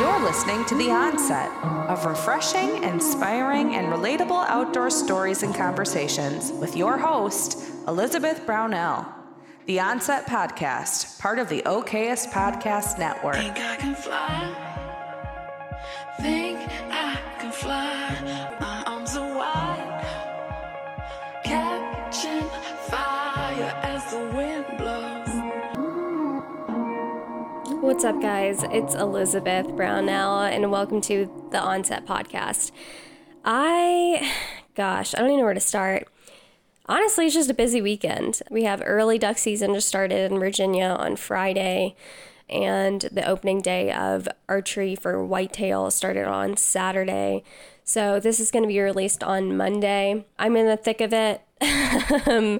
You're listening to The Onset of refreshing, inspiring, and relatable outdoor stories and conversations with your host, Elizabeth Brownell. The Onset Podcast, part of the OKS Podcast Network. Think I can fly. Think I can fly. What's up, guys? It's Elizabeth Brownell, and welcome to the Onset Podcast. I, gosh, I don't even know where to start. Honestly, it's just a busy weekend. We have early duck season just started in Virginia on Friday, and the opening day of archery for whitetail started on Saturday. So this is going to be released on Monday. I'm in the thick of it. Um,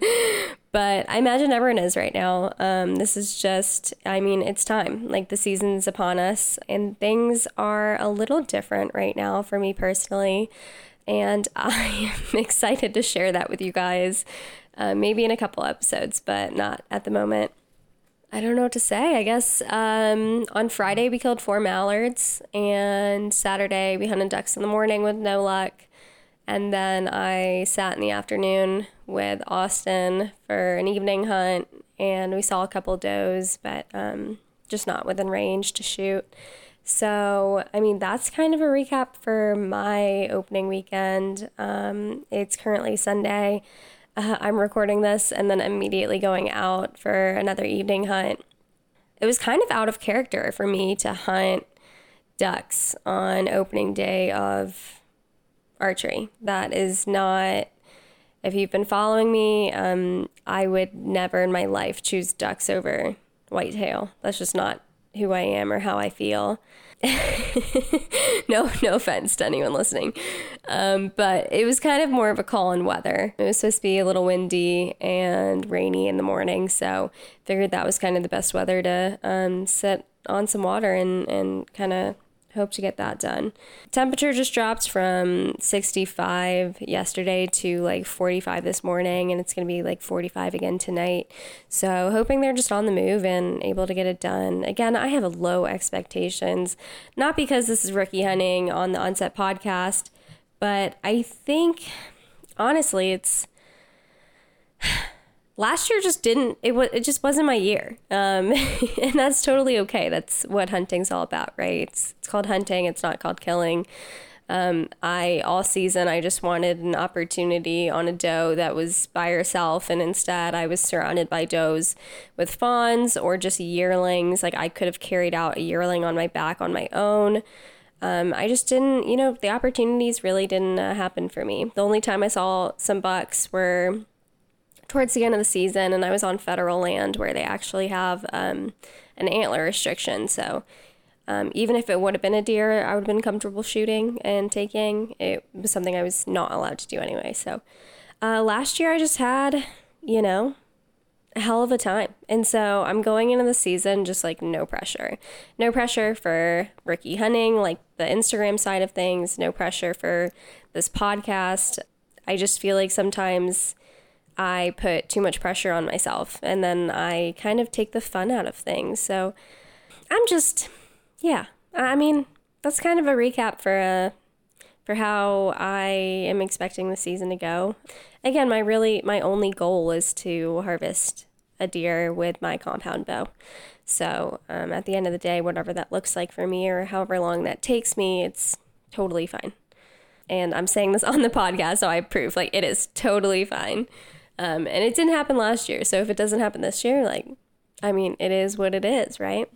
but I imagine everyone is right now. Um, this is just, I mean, it's time. Like the season's upon us, and things are a little different right now for me personally. And I am excited to share that with you guys, uh, maybe in a couple episodes, but not at the moment. I don't know what to say. I guess um, on Friday we killed four mallards, and Saturday we hunted ducks in the morning with no luck. And then I sat in the afternoon with Austin for an evening hunt, and we saw a couple does, but um, just not within range to shoot. So, I mean, that's kind of a recap for my opening weekend. Um, it's currently Sunday. Uh, I'm recording this and then immediately going out for another evening hunt. It was kind of out of character for me to hunt ducks on opening day of archery. That is not, if you've been following me, um, I would never in my life choose ducks over whitetail. That's just not who I am or how I feel. no, no offense to anyone listening. Um, but it was kind of more of a call on weather. It was supposed to be a little windy and rainy in the morning, so figured that was kind of the best weather to um, sit on some water and, and kind of hope to get that done. Temperature just dropped from 65 yesterday to like 45 this morning, and it's going to be like 45 again tonight. So, hoping they're just on the move and able to get it done. Again, I have low expectations, not because this is rookie hunting on the Onset podcast, but I think honestly, it's last year just didn't it was it just wasn't my year. Um, and that's totally okay. That's what hunting's all about right? It's, it's called hunting. It's not called killing. Um, i all season i just wanted an opportunity on a doe that was by herself and instead i was surrounded by does with fawns or just yearlings. Like i could have carried out a yearling on my back on my own. Um, I just didn't, you know, the opportunities really didn't uh, happen for me. The only time I saw some bucks were towards the end of the season, and I was on federal land where they actually have um, an antler restriction. So um, even if it would have been a deer, I would have been comfortable shooting and taking. It was something I was not allowed to do anyway. So uh, last year, I just had, you know, a hell of a time. And so I'm going into the season just like no pressure. No pressure for rookie hunting, like the Instagram side of things, no pressure for this podcast. I just feel like sometimes I put too much pressure on myself and then I kind of take the fun out of things. So I'm just, yeah, I mean, that's kind of a recap for uh, for how I am expecting the season to go. Again, my really my only goal is to harvest a deer with my compound bow. So um, at the end of the day, whatever that looks like for me or however long that takes me, it's totally fine. And I'm saying this on the podcast, so I prove like it is totally fine. Um, and it didn't happen last year. So if it doesn't happen this year, like, I mean, it is what it is, right?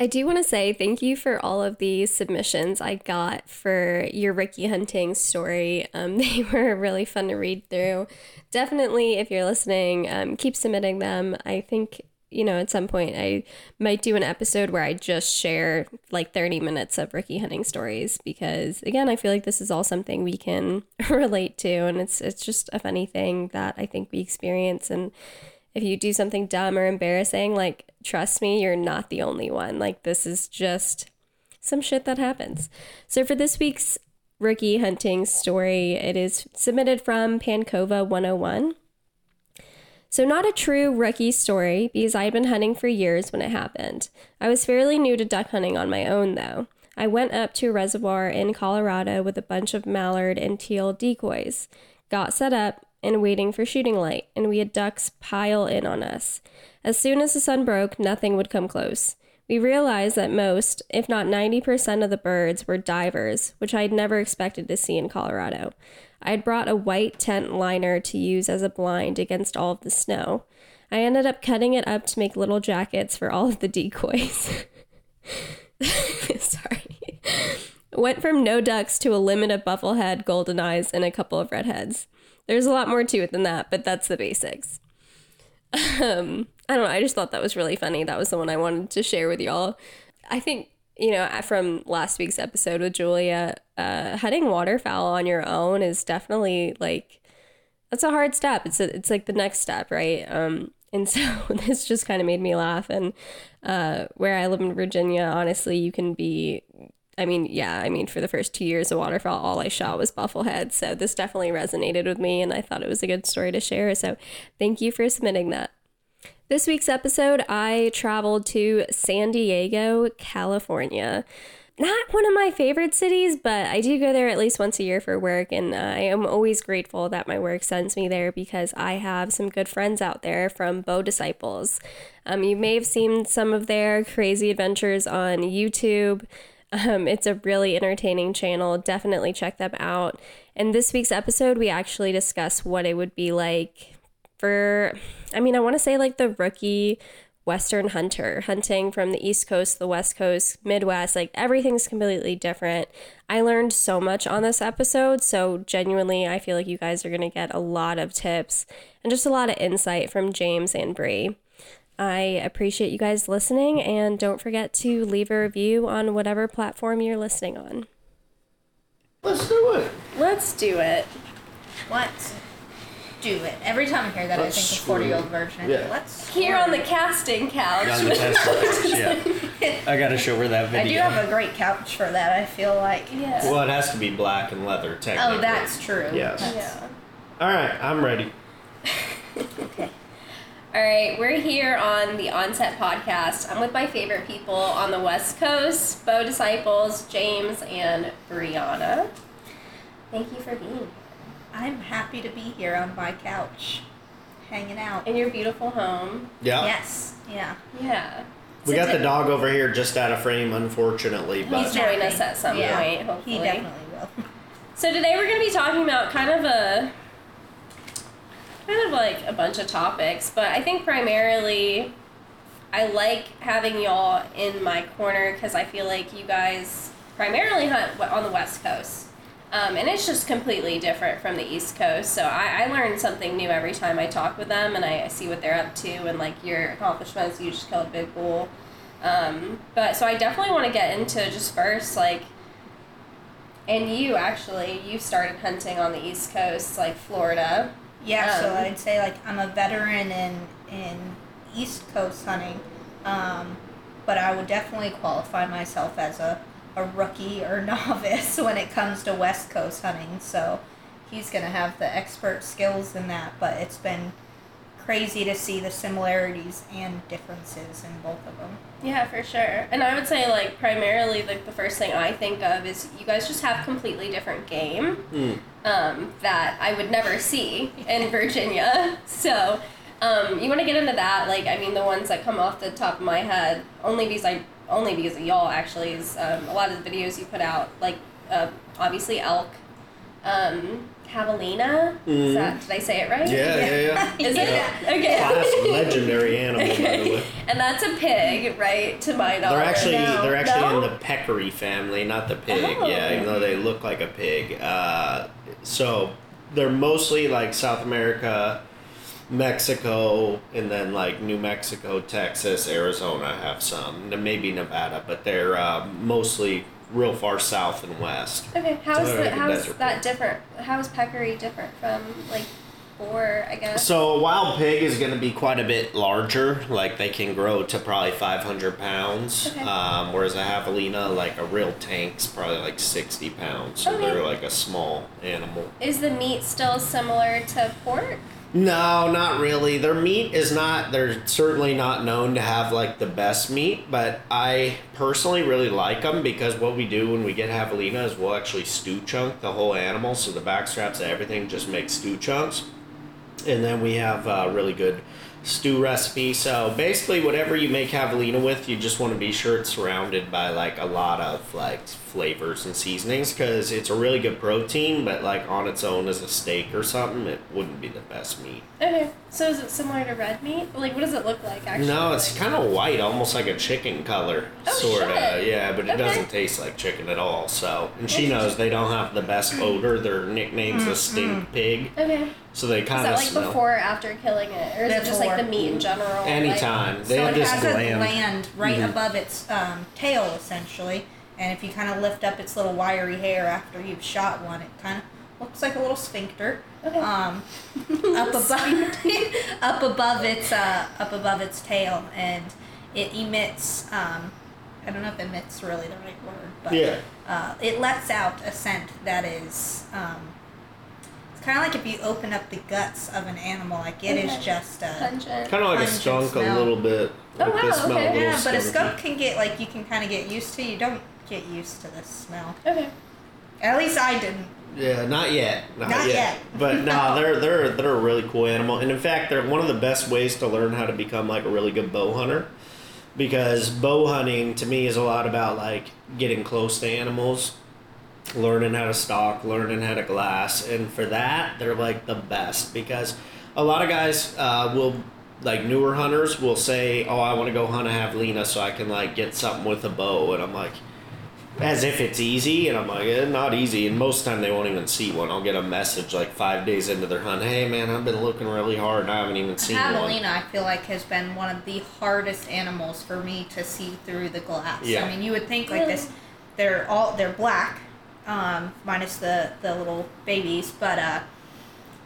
I do want to say thank you for all of the submissions I got for your rookie hunting story. Um, they were really fun to read through. Definitely, if you're listening, um, keep submitting them. I think you know, at some point I might do an episode where I just share like 30 minutes of rookie hunting stories because again, I feel like this is all something we can relate to and it's it's just a funny thing that I think we experience and if you do something dumb or embarrassing, like trust me, you're not the only one. Like this is just some shit that happens. So for this week's rookie hunting story, it is submitted from Pancova 101. So, not a true rookie story because I had been hunting for years when it happened. I was fairly new to duck hunting on my own, though. I went up to a reservoir in Colorado with a bunch of mallard and teal decoys, got set up, and waiting for shooting light, and we had ducks pile in on us. As soon as the sun broke, nothing would come close. We realized that most, if not 90% of the birds were divers, which I had never expected to see in Colorado. I had brought a white tent liner to use as a blind against all of the snow. I ended up cutting it up to make little jackets for all of the decoys. Sorry. Went from no ducks to a limit of bufflehead, golden eyes, and a couple of redheads. There's a lot more to it than that, but that's the basics. Um, I don't know. I just thought that was really funny. That was the one I wanted to share with y'all. I think, you know, from last week's episode with Julia, uh, hunting waterfowl on your own is definitely like, that's a hard step. It's a, it's like the next step, right? Um, and so this just kind of made me laugh. And uh, where I live in Virginia, honestly, you can be I mean, yeah, I mean, for the first two years of Waterfowl, all I shot was bufflehead. So this definitely resonated with me, and I thought it was a good story to share. So thank you for submitting that. This week's episode, I traveled to San Diego, California. Not one of my favorite cities, but I do go there at least once a year for work, and I am always grateful that my work sends me there because I have some good friends out there from Bow Disciples. Um, you may have seen some of their crazy adventures on YouTube. Um, it's a really entertaining channel. Definitely check them out. In this week's episode, we actually discuss what it would be like for, I mean, I want to say like the rookie Western hunter, hunting from the East Coast, the West Coast, Midwest, like everything's completely different. I learned so much on this episode. So, genuinely, I feel like you guys are going to get a lot of tips and just a lot of insight from James and Bree. I appreciate you guys listening, and don't forget to leave a review on whatever platform you're listening on. Let's do it. Let's do it. Let's do it. Every time I hear that, Let's I think of screw 40 year it. old version. Yeah. Let's Here on the casting couch. On the test box, yeah. I gotta show her that video. I do have a great couch for that. I feel like. yeah. Well, it has to be black and leather, oh, technically. Oh, that's true. Yes. That's- yeah. All right, I'm ready. Okay. All right, we're here on the Onset Podcast. I'm with my favorite people on the West Coast Bow Disciples, James, and Brianna. Thank you for being here. I'm happy to be here on my couch, hanging out. In your beautiful home. Yeah. Yes. Yeah. Yeah. We got the dog over here just out of frame, unfortunately, He's but join us at some yeah. point, hopefully. He definitely will. So today we're going to be talking about kind of a kind of like a bunch of topics, but I think primarily I like having y'all in my corner because I feel like you guys primarily hunt on the West Coast. Um, and it's just completely different from the East Coast. So I, I learn something new every time I talk with them and I, I see what they're up to and like your accomplishments. You just killed a big bull. Um, but so I definitely want to get into just first like and you actually, you started hunting on the East Coast, like Florida. Yeah, so Um, I'd say like I'm a veteran in in East Coast hunting, um, but I would definitely qualify myself as a, a rookie or novice when it comes to West Coast hunting. So he's gonna have the expert skills in that, but it's been crazy to see the similarities and differences in both of them. Yeah, for sure. And I would say, like, primarily, like, the first thing I think of is you guys just have completely different game Mm. um, that I would never see in Virginia. So, um, you want to get into that? Like, I mean, the ones that come off the top of my head, only because I, only because of y'all, actually, is um, a lot of the videos you put out, like, uh, obviously elk, um, javelina. Is that, did I say it right? yeah, yeah, yeah. Is Yeah. it? Okay. Classic, legendary animal, by the way. And that's a pig, right? To my knowledge. They're actually No. they're actually No? in the peccary family, not the pig. Oh. Yeah, even though they look like a pig. Uh, so they're mostly like South America, Mexico, and then like New Mexico, Texas, Arizona have some, and maybe Nevada, but they're uh, mostly real far south and west. Okay, how is, so the, how is that different? How is peccary different from like boar? I guess. So a wild pig is going to be quite a bit larger. Like they can grow to probably 500 pounds. Okay. Um, whereas a javelina, like a real tank's probably like 60 pounds. So Okay. they're like a small animal. Is the meat still similar to pork? No, not really. Their meat is not. They're certainly not known to have like the best meat, but I personally really like them because what we do when we get javelina is we'll actually stew chunk the whole animal, so the back straps, everything, just make stew chunks, and then we have uh, really good stew recipe. So basically, whatever you make javelina with, you just want to be sure it's surrounded by like a lot of like flavors and seasonings because it's a really good protein, but like on its own as a steak or something, it wouldn't be the best meat. Okay, so is it similar to red meat? Like, what does it look like actually? No, it's Like- kind of white, almost like a chicken color, Oh, sort of. Yeah, but it Okay. doesn't taste like chicken at all. So, and she knows they don't have the best odor. Their nickname's the stink pig, Okay. so they Is kind that of like smell. before or after killing it, or is it just like the meat in general? like- Anytime they so have it this has gland. a gland right Mhm. above its um, tail, essentially. And if you kind of lift up its little wiry hair after you've shot one, it kind of looks like a little sphincter. Okay. Um, up above, up above its uh, up above its tail, and it emits. Um, I don't know if emits really the right word, but Yeah. uh, it lets out a scent that is. Um, it's kind of like if you open up the guts of an animal, like it is Okay. just a. Pungent. Kind of like a pungent skunk a little bit. Oh, Like they wow, okay. Yeah, but a skunk can get like you can kind of get used to. You don't get used to the smell. Okay. At least I didn't. Yeah, not yet. Not, Not yet. yet. But no, they're they're they're a really cool animal, and in fact, they're one of the best ways to learn how to become like a really good bow hunter. Because bow hunting to me is a lot about like getting close to animals, learning how to stalk, learning how to glass, and for that they're like the best because a lot of guys uh, will like newer hunters will say, "Oh, I want to go hunt a javelina so I can like get something with a bow," and I'm like as if it's easy, and I'm like, eh, not easy. And most of the time, they won't even see one. I'll get a message like five days into their hunt. Hey, man, I've been looking really hard. and I haven't even seen one. Javelina, I feel like, has been one of the hardest animals for me to see through the glass. Yeah. I mean, you would think like Really? this, they're all they're black, um, minus the the little babies, but uh,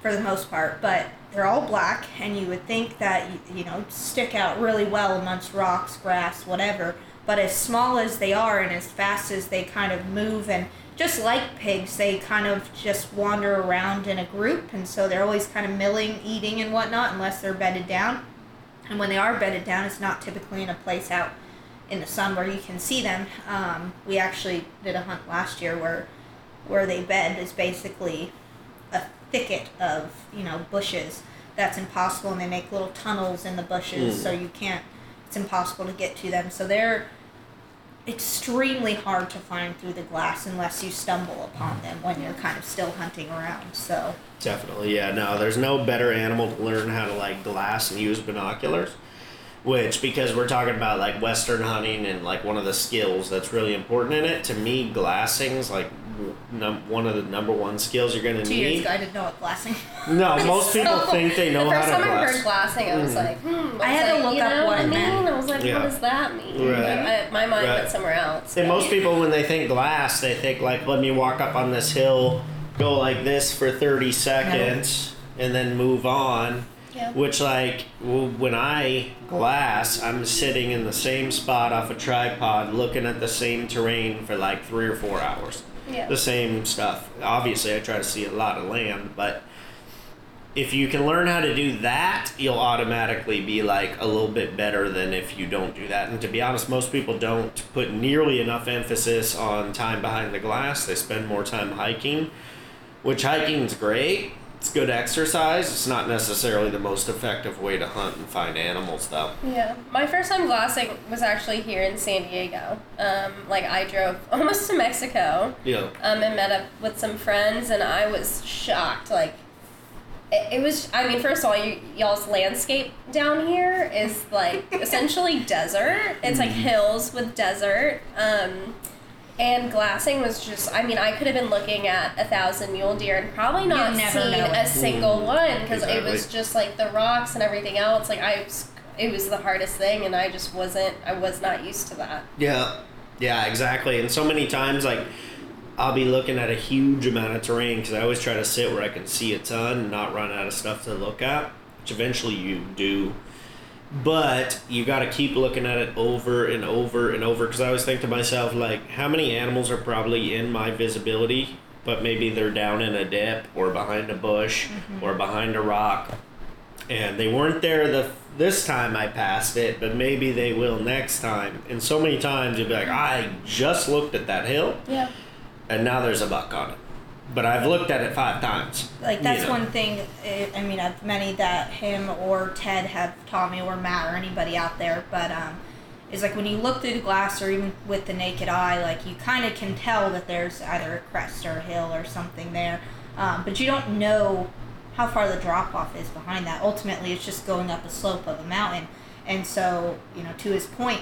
for the most part, but they're all black, and you would think that you know stick out really well amongst rocks, grass, whatever. But as small as they are, and as fast as they kind of move, and just like pigs, they kind of just wander around in a group, and so they're always kind of milling, eating, and whatnot, unless they're bedded down. And when they are bedded down, it's not typically in a place out in the sun where you can see them. Um, we actually did a hunt last year where where they bed is basically a thicket of you know bushes that's impossible, and they make little tunnels in the bushes, Mm. so you can't. It's impossible to get to them. So they're extremely hard to find through the glass unless you stumble upon them when you're kind of still hunting around. So Definitely, yeah. No, there's no better animal to learn how to like glass and use binoculars. Which, because we're talking about like Western hunting and like one of the skills that's really important in it, to me, glassing's like num- one of the number one skills you're gonna two years need. ago, I didn't know what glassing. No, most people think they know the how first to time I glass. heard glassing, I was like, hmm. I had to like, look you up know what it I mean? meant. I was like, Yeah. what does that mean? Right. I, my mind Right. went somewhere else. And most people, when they think glass, they think like, let me walk up on this hill, go like this for 30 seconds, and then move on. Yeah. Which, like, w- when I glass, I'm sitting in the same spot off a tripod looking at the same terrain for like three or four hours. The same stuff. Obviously, I try to see a lot of land, but if you can learn how to do that, you'll automatically be like a little bit better than if you don't do that. And to be honest, most people don't put nearly enough emphasis on time behind the glass. They spend more time hiking, which hiking's great. It's good exercise. It's not necessarily the most effective way to hunt and find animals, though. Yeah, my first time glassing was actually here in San Diego. Um, like I drove almost to Mexico, know, um, and met up with some friends, and I was shocked. Like, it, it was. I mean, first of all, you, y'all's landscape down here is like essentially desert. It's like hills with desert. Um, and glassing was just. I mean, I could have been looking at a thousand mule deer and probably not never seen a single mm-hmm. one because it was just like the rocks and everything else. Like I. was- It was the hardest thing, and I just wasn't. I was not used to that. Yeah, yeah, exactly. And so many times, like, I'll be looking at a huge amount of terrain because I always try to sit where I can see a ton and not run out of stuff to look at, which eventually you do. But you got to keep looking at it over and over and over because I always think to myself, like, how many animals are probably in my visibility, but maybe they're down in a dip or behind a bush mm-hmm. or behind a rock and they weren't there the this time I passed it, but maybe they will next time. And so many times you'll be like, I just looked at that hill, Yeah. and now there's a buck on it, but I've looked at it five times. Like you that's know? one thing. eh, I mean, I've many that him or Ted have taught me, or Matt, or anybody out there. But um, is like when you look through the glass, or even with the naked eye, like you kind of can tell that there's either a crest or a hill or something there. Um, but you don't know how far the drop off is behind that. Ultimately, it's just going up a slope of a mountain. And so, you know, to his point,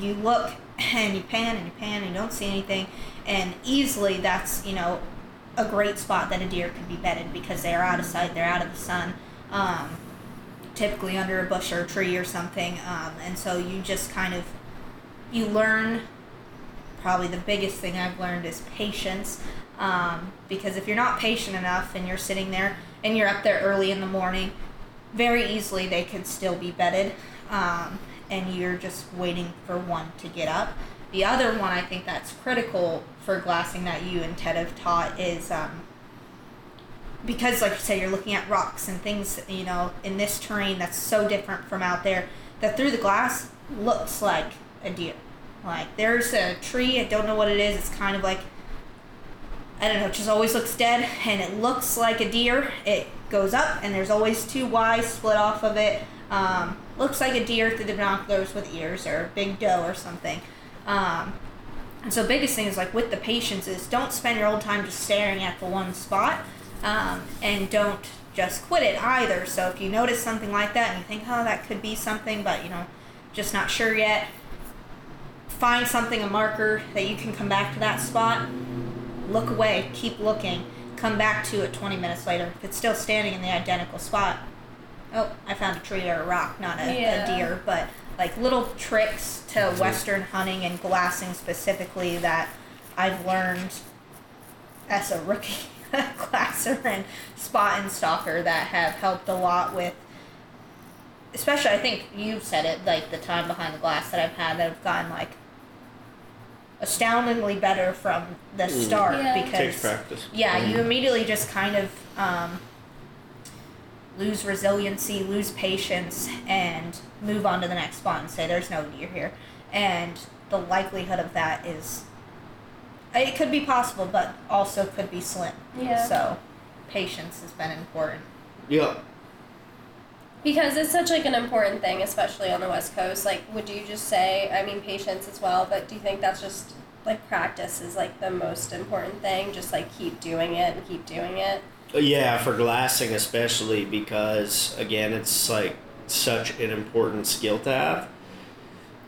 you look and you pan and you pan and you don't see anything, and easily that's you know a great spot that a deer could be bedded because they are out of sight, they're out of the sun, um, typically under a bush or a tree or something, um, and so you just kind of you learn. Probably the biggest thing I've learned is patience, um, because if you're not patient enough and you're sitting there and you're up there early in the morning, very easily they could still be bedded, um, and you're just waiting for one to get up. The other one I think that's critical for glassing that you and Ted have taught is um, because, like you said, you're looking at rocks and things, you know, in this terrain that's so different from out there, that through the glass looks like a deer. Like there's a tree, I don't know what it is, it's kind of like I don't know, it just always looks dead and it looks like a deer. It goes up and there's always two Y's split off of it. Um, looks like a deer through the binoculars with ears or a big doe or something. Um, and so biggest thing is like with the patience is don't spend your whole time just staring at the one spot um, and don't just quit it either. So if you notice something like that and you think, oh, that could be something, but you know, just not sure yet, find something, a marker that you can come back to that spot look away, keep looking, come back to it 20 minutes later. If it's still standing in the identical spot, oh, I found a tree or a rock, not a, Yeah. a deer. But like little tricks to mm-hmm. Western hunting and glassing specifically that I've learned as a rookie glasser and spot and stalker that have helped a lot with. Especially, I think you've said it, like the time behind the glass that I've had that have gotten like astoundingly better from the mm. start Yeah. because Takes practice. yeah, you mm. immediately just kind of um, lose resiliency, lose patience, and move on to the next spot and say, "There's no deer here," and the likelihood of that is uh, it could be possible, but also could be slim. Yeah. So, patience has been important. Yeah. Because it's such like an important thing, especially on the West Coast. Like, would you just say? I mean, patience as well. But do you think that's just like practice is like the most important thing? Just like keep doing it and keep doing it. Yeah, for glassing especially because again, it's like such an important skill to have.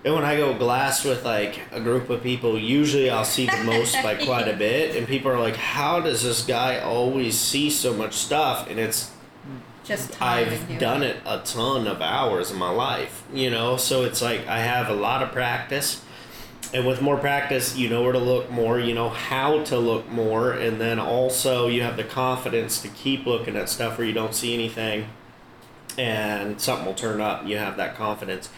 And when I go glass with like a group of people, usually I'll see the most by quite a bit, and people are like, "How does this guy always see so much stuff?" And it's Just I've done it a ton of hours in my life, you know. So it's like I have a lot of practice, and with more practice, you know where to look more, you know how to look more, and then also you have the confidence to keep looking at stuff where you don't see anything, and something will turn up. You have that confidence.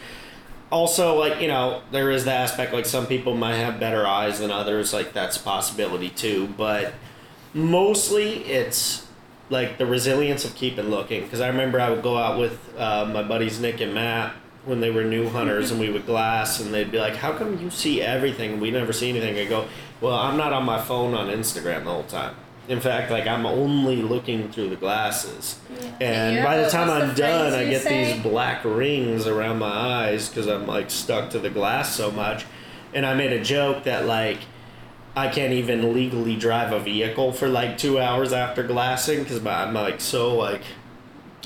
Also, like you know, there is the aspect like some people might have better eyes than others. Like that's a possibility too, but mostly it's like the resilience of keeping looking. Because I remember I would go out with uh, my buddies Nick and Matt when they were new hunters, and we would glass, and they'd be like, "How come you see everything? We never see anything." I go, "Well, I'm not on my phone on Instagram the whole time." In fact, like I'm only looking through the glasses, and Yeah, by the time I'm done, I get say? these black rings around my eyes because I'm like stuck to the glass so much. And I made a joke that like I can't even legally drive a vehicle for like two hours after glassing because I'm like so like.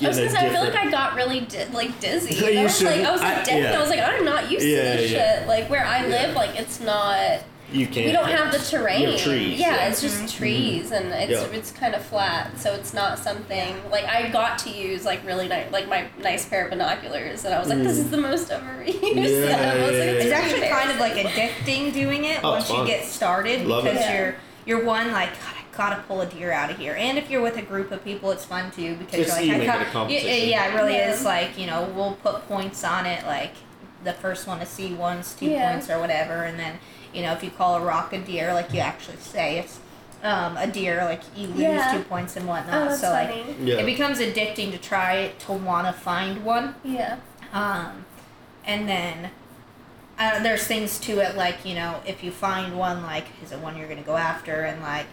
I was gonna say, I feel like I got really di- like dizzy. You I was like, shouldn't. I was like I, yeah. I was like, I'm not used Yeah, to this yeah. shit. Like where I live, like it's not. you can't. We don't have the terrain. You have trees. Yeah, yeah. it's just trees and it's Yeah. it's kind of flat, so it's not something like I got to use like really nice like my nice pair of binoculars, and I was like, this is the most I've ever used. Mm. Yeah, and I was like, yeah, it's It's yeah. actually kind of like addicting doing it Oh, once it's you get started Love because Yeah. you're you're one like God, I gotta pull a deer out of here, and if you're with a group of people, it's fun too because It's- you're you like, make I it a got, competition. yeah, it really Yeah. is like you know we'll put points on it like the first one to see one's two Yeah. points or whatever, and then you know if you call a rock a deer like you actually say it's um, a deer, like you lose Yeah. two points and whatnot. Oh, that's so like. Yeah. it becomes addicting to try to want to find one. Yeah. Um, and then uh, there's things to it like you know if you find one like is it one you're gonna go after and like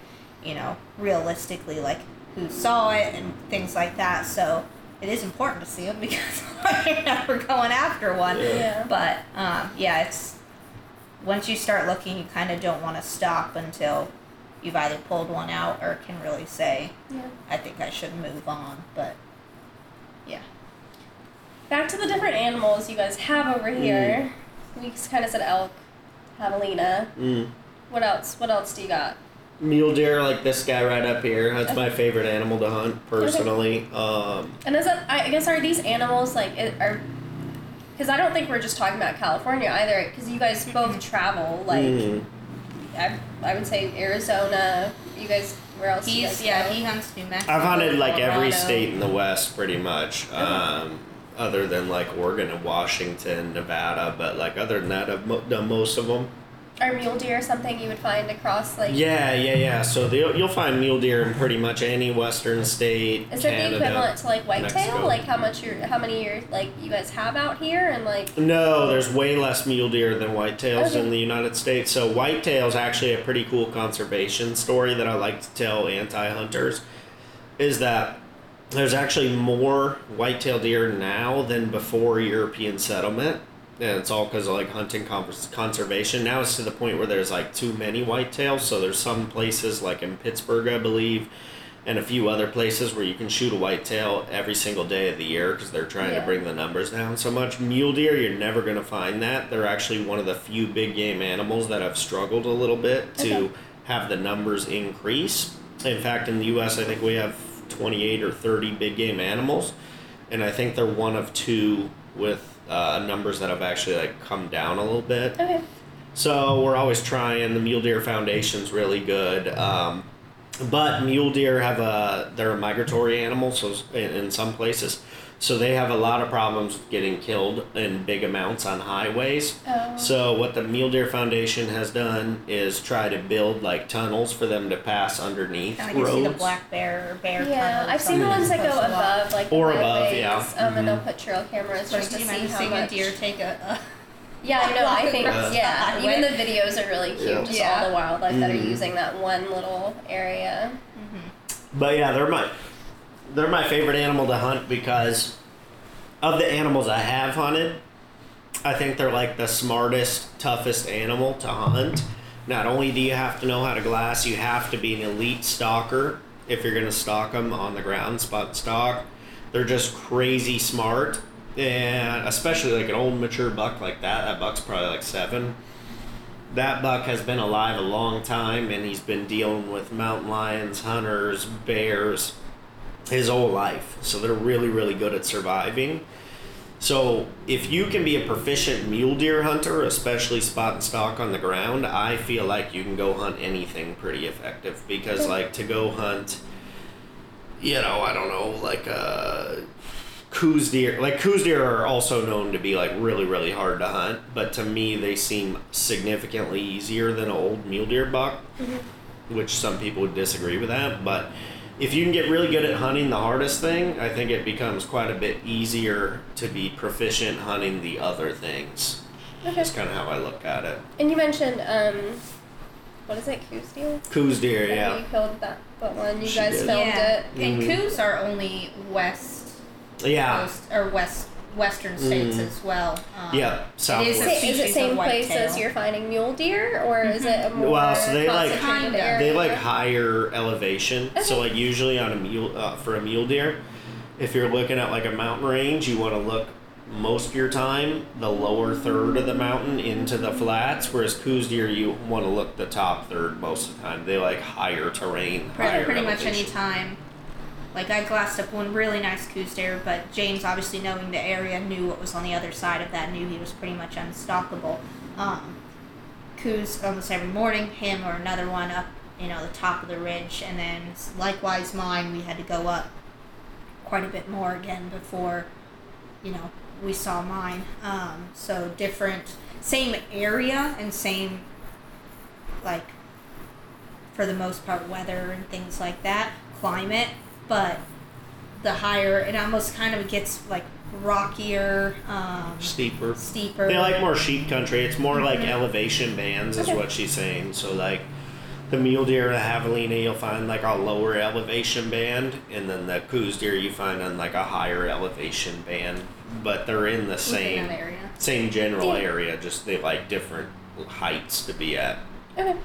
you know realistically like who saw it and things like that. So it is important to see them because you're never going after one. Yeah. Yeah. But um, yeah, it's once you start looking, you kind of don't want to stop until you've either pulled one out or can really say, Yeah. I think I should move on. But yeah. Back to the different animals you guys have over here. We kind of said elk, javelina. Mm. What else? What else do you got? Mule deer, like this guy right up here. That's my favorite animal to hunt personally. Um, And is it? I guess are these animals like it, are? Because I don't think we're just talking about California either. Because you guys both travel. Like mm. I, I would say Arizona. You guys, where else? do you He's guys yeah, go? he hunts New Mexico. I've hunted like every state in the West pretty much, um, other than like Oregon and Washington, Nevada. But like other than that, I've mo- done most of them. Are mule deer something you would find across like? Yeah, yeah, yeah. So the, you'll find mule deer in pretty much any Western state. Is it the equivalent to like whitetail? Like how much you're, how many you're like you guys have out here and like No, there's way less mule deer than whitetails Okay. in the United States. So whitetail's actually a pretty cool conservation story that I like to tell anti-hunters. Is that there's actually more whitetail deer now than before European settlement. And it's all because of like hunting conservation. Now it's to the point where there's like too many whitetails. So there's some places like in Pittsburgh, I believe, and a few other places where you can shoot a whitetail every single day of the year because they're trying Yeah. to bring the numbers down so much. Mule deer, you're never going to find that. They're actually one of the few big game animals that have struggled a little bit to Okay. have the numbers increase. In fact, in the U.S., I think we have 28 or 30 big game animals, and I think they're one of two with uh, numbers that have actually like come down a little bit. okay. So we're always trying. The Mule Deer Foundation's really good. Um, but mule deer have a they're a migratory animal, so in, in some places, so they have a lot of problems getting killed in big amounts on highways. Oh. So what the Mule Deer Foundation has done is try to build like tunnels for them to pass underneath Kind of like roads. you see the black bear or bear Yeah, I've seen the ones that go coast a lot. above, like Or the above, highways, yeah. Mm-hmm. Um, and they'll put trail cameras So just to can see how much. a deer take a, a Yeah, I know. I think across yeah. highway. Even the videos are really cute. Yeah. Just Yeah. all the wildlife that are Mhm. using that one little area. But yeah, they're my they're my favorite animal to hunt because of the animals I have hunted. I think they're like the smartest, toughest animal to hunt. Not only do you have to know how to glass, you have to be an elite stalker if you're going to stalk them on the ground, spot stalk. They're just crazy smart, and especially like an old mature buck like that. That buck's probably like seven that buck has been alive a long time and he's been dealing with mountain lions, hunters, bears his whole life. So they're really, really good at surviving. So if you can be a proficient mule deer hunter, especially spot and stalk on the ground, I feel like you can go hunt anything pretty effective because like to go hunt you know, I don't know, like uh Coues deer like Coues deer are also known to be like really really hard to hunt but to me they seem significantly easier than an old mule deer buck which some people would disagree with that but if you can get really good at hunting the hardest thing i think it becomes quite a bit easier to be proficient hunting the other things Okay. that's kind of how i look at it And you mentioned um, what is it? Coues deer. Coues deer And yeah You killed that, that one. You She guys did. filmed yeah. it. And Mhm. Coues are only west yeah coast or west western states Mhm. as well. Um, yeah It is southwest a Is it, is it same of place as you're finding mule deer, or is it a more Well, so they, like- area? They like higher elevation. So like usually on a mule uh, for a mule deer, if you're looking at like a mountain range, you want to look most of your time the lower third of the mountain into the flats. Whereas Coues deer, you want to look the top third most of the time. They like higher terrain, pretty, higher pretty much any time. Like I glassed up one really nice Coues deer, but James, obviously knowing the area, knew what was on the other side of that. Knew he was pretty much unstoppable. Um, Coues almost every morning, him or another one up, you know, the top of the ridge, and then likewise mine. We had to go up quite a bit more again before, you know, we saw mine. Um, so different, same area and same, like for the most part weather and things like that, climate, but the higher it almost kind of gets like rockier, um, Steeper. steeper. They like more sheep country. It's more like Mm-hmm. elevation bands, is Okay. what she's saying. So like the mule deer, and the javelina, you'll find like a lower elevation band, and then the Coues deer you find on like a higher elevation band. But they're in the same area. same general Yeah. area. Just they like different heights to be at. Okay.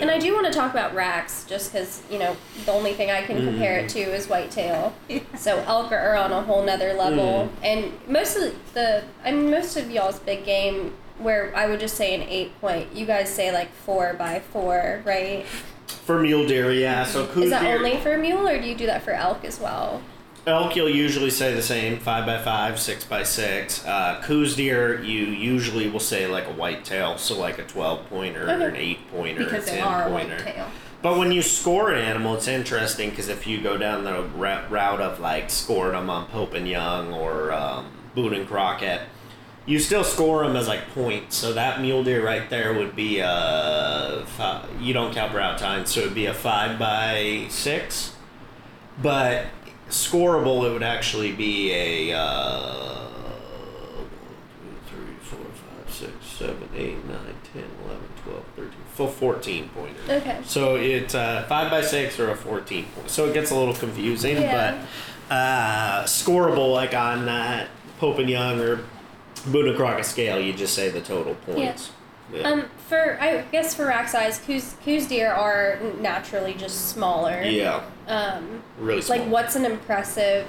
And I do want to talk about racks, just because you know the only thing I can compare it mm-hmm. to is whitetail. So elk are on a whole nother level, mm. and most of the I mean most of y'all's big game, where I would just say an eight point. You guys say like four by four, right? For mule deer, yeah. So Coues Is that deer. only for mule, or do you do that for elk as well? Elk, you'll usually say the same, five by five, six by six. Uh, Coues deer, you usually will say like a white tail so like a twelve pointer, Okay. or an eight pointer, Because a they ten are a pointer. whitetail. But when you score an animal, it's interesting because if you go down the route of like scoring them on Pope and Young or um, Boone and Crockett, you still score them as like points. So that mule deer right there would be a fi- you don't count route time, so it'd be a five by six. But scoreable, it would actually be a uh, one, two, three, four, five, six, seven, eight, nine, 10, 11, 12, 13, full 14 pointer. Okay. So it's a five by six or a fourteen point. So it gets a little confusing, Yeah. but uh, scoreable like on that Pope and Young or Boone and Crockett scale, you just say the total points. Yeah. Um, for I guess for rack size, Coues Coues deer are naturally just smaller. yeah, Um, really small. like what's an impressive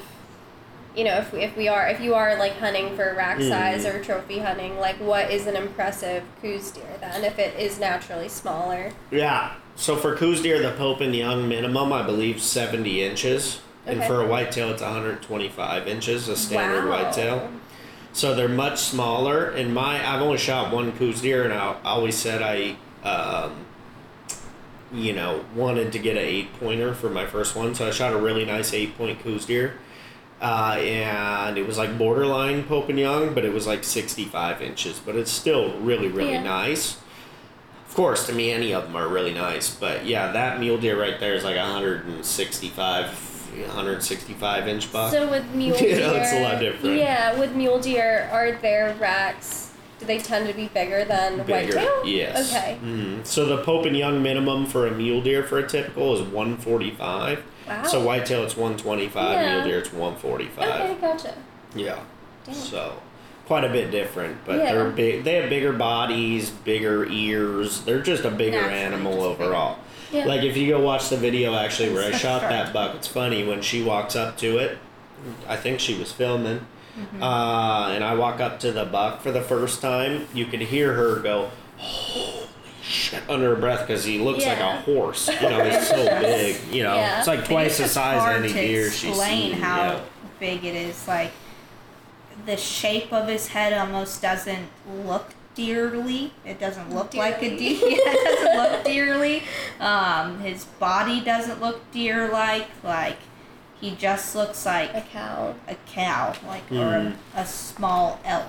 you know if we, if we are if you are like hunting for rack Mm. size or trophy hunting like what is an impressive Coues deer then if it is naturally smaller Yeah. So for Coues deer, the Pope and Young minimum, I believe, seventy inches, and for a whitetail, it's one hundred twenty-five inches, a standard Wow. whitetail. So they're much smaller. And my, I've only shot one Coues deer, and I always said I, um, you know, wanted to get an eight pointer for my first one. So I shot a really nice eight point Coues deer. Uh, and it was like borderline Pope and Young, but it was like 65 inches. But it's still really, really Yeah. nice. Of course, to me, any of them are really nice. But yeah, that mule deer right there is like 165, 165 inch buck. so with mule You deer know, it's a lot different. yeah with mule deer are their racks do they tend to be bigger than Bigger, whitetail yes. okay Mhm. So the Pope and Young minimum for a mule deer for a typical is 145. wow So whitetail it's 125, Yeah. mule deer it's 145. okay gotcha Yeah. Damn. So quite a bit different, but Yeah. they're big. They have bigger bodies, bigger ears. They're just a bigger Naturally animal overall. bigger. Yeah. Like if you go watch the video actually where I shot that buck, it's funny when she walks up to it. I think she was filming, Mm-hmm. uh, and I walk up to the buck for the first time. You could hear her go, "Holy shit!" under her breath because he looks like a horse. You know, he's so big. You know, Yeah. it's like twice the size of any deer she's explain seen. how yeah. big it is. Like the shape of his head almost doesn't look deerly. It doesn't look like a deer. Yeah, it doesn't look dearly. Um, his body doesn't look deer-like. Like he just looks like a cow a cow, like or Mm. a, a small elk.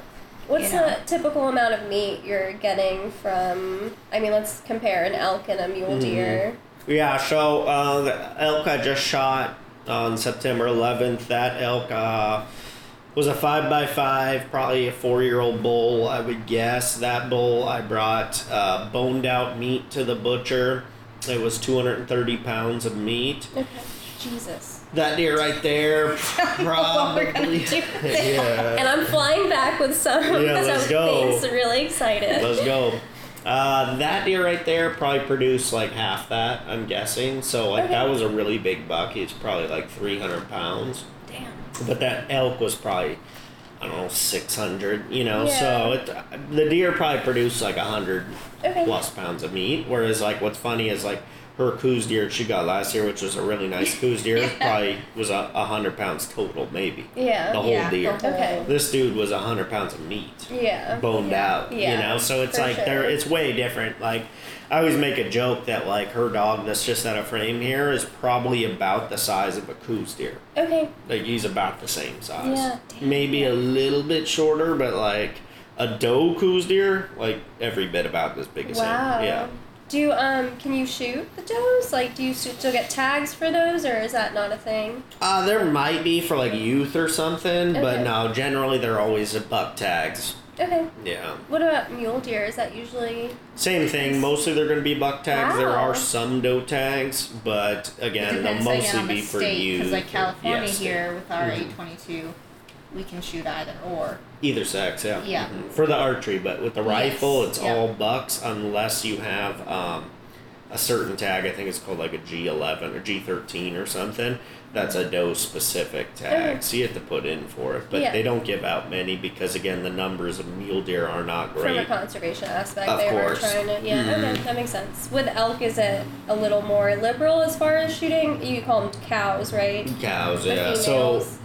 What's you know. the typical amount of meat you're getting from? I mean, let's compare an elk and a mule Mm-hmm. deer. Yeah, so uh, the elk I just shot on September 11th, that elk uh, was a 5 by 5 probably a four year old bull, I would guess. That bull I brought uh, boned out meat to the butcher. It was 230 pounds of meat. Okay. Jesus. That deer right there, what we're gonna probably. yeah. And I'm flying back with some Yeah, let's go. things really excited. Let's go. Uh, that deer right there probably produced like half that, I'm guessing. So like that was a really big buck. He's probably like 300 pounds. But that elk was probably, I don't know, 600, you know? Yeah. So it, the deer probably produced like a 100 Okay. plus pounds of meat. Whereas like what's funny is like her Coues deer she got last year, which was a really nice Coues deer, probably was a, a 100 pounds total, maybe. Yeah. The whole Yeah, the deer. whole- Okay. This dude was a 100 pounds of meat Yeah. boned Yeah. out. You know, so it's for like sure. they're it's way different. Like I always make a joke that like her dog that's just out of frame here is probably about the size of a Coues deer. Okay. Like he's about the same size. Yeah, damn. Maybe a little bit shorter, but like a doe Coues deer, like every bit about as big as Wow. him. Yeah. Do um can you shoot the does? Like, do you still get tags for those, or is that not a thing? Uh, there might be for like youth or something, but no, generally they're always at buck tags. Okay. Yeah. What about mule deer? Is that usually? Same thing. Mostly they're going to be buck tags. There are some doe tags, but again, It they'll mostly again be the for state, youth. because like California yeah, here with our Mhm. 822, we can shoot either or. Either sex, yeah. Yeah. Mhm. For the archery, but with the Yes, rifle, it's all bucks unless you have um, a certain tag. I think it's called like a G11 or G13 or something. That's a doe specific tag, Okay. so you have to put in for it. But Yeah. they don't give out many because again, the numbers of mule deer are not great. From a conservation aspect, Of they course. are trying to. Yeah, Mhm. okay, that makes sense. With elk, is it a little more liberal as far as shooting? You call them cows, right? Cows, The yeah. So females.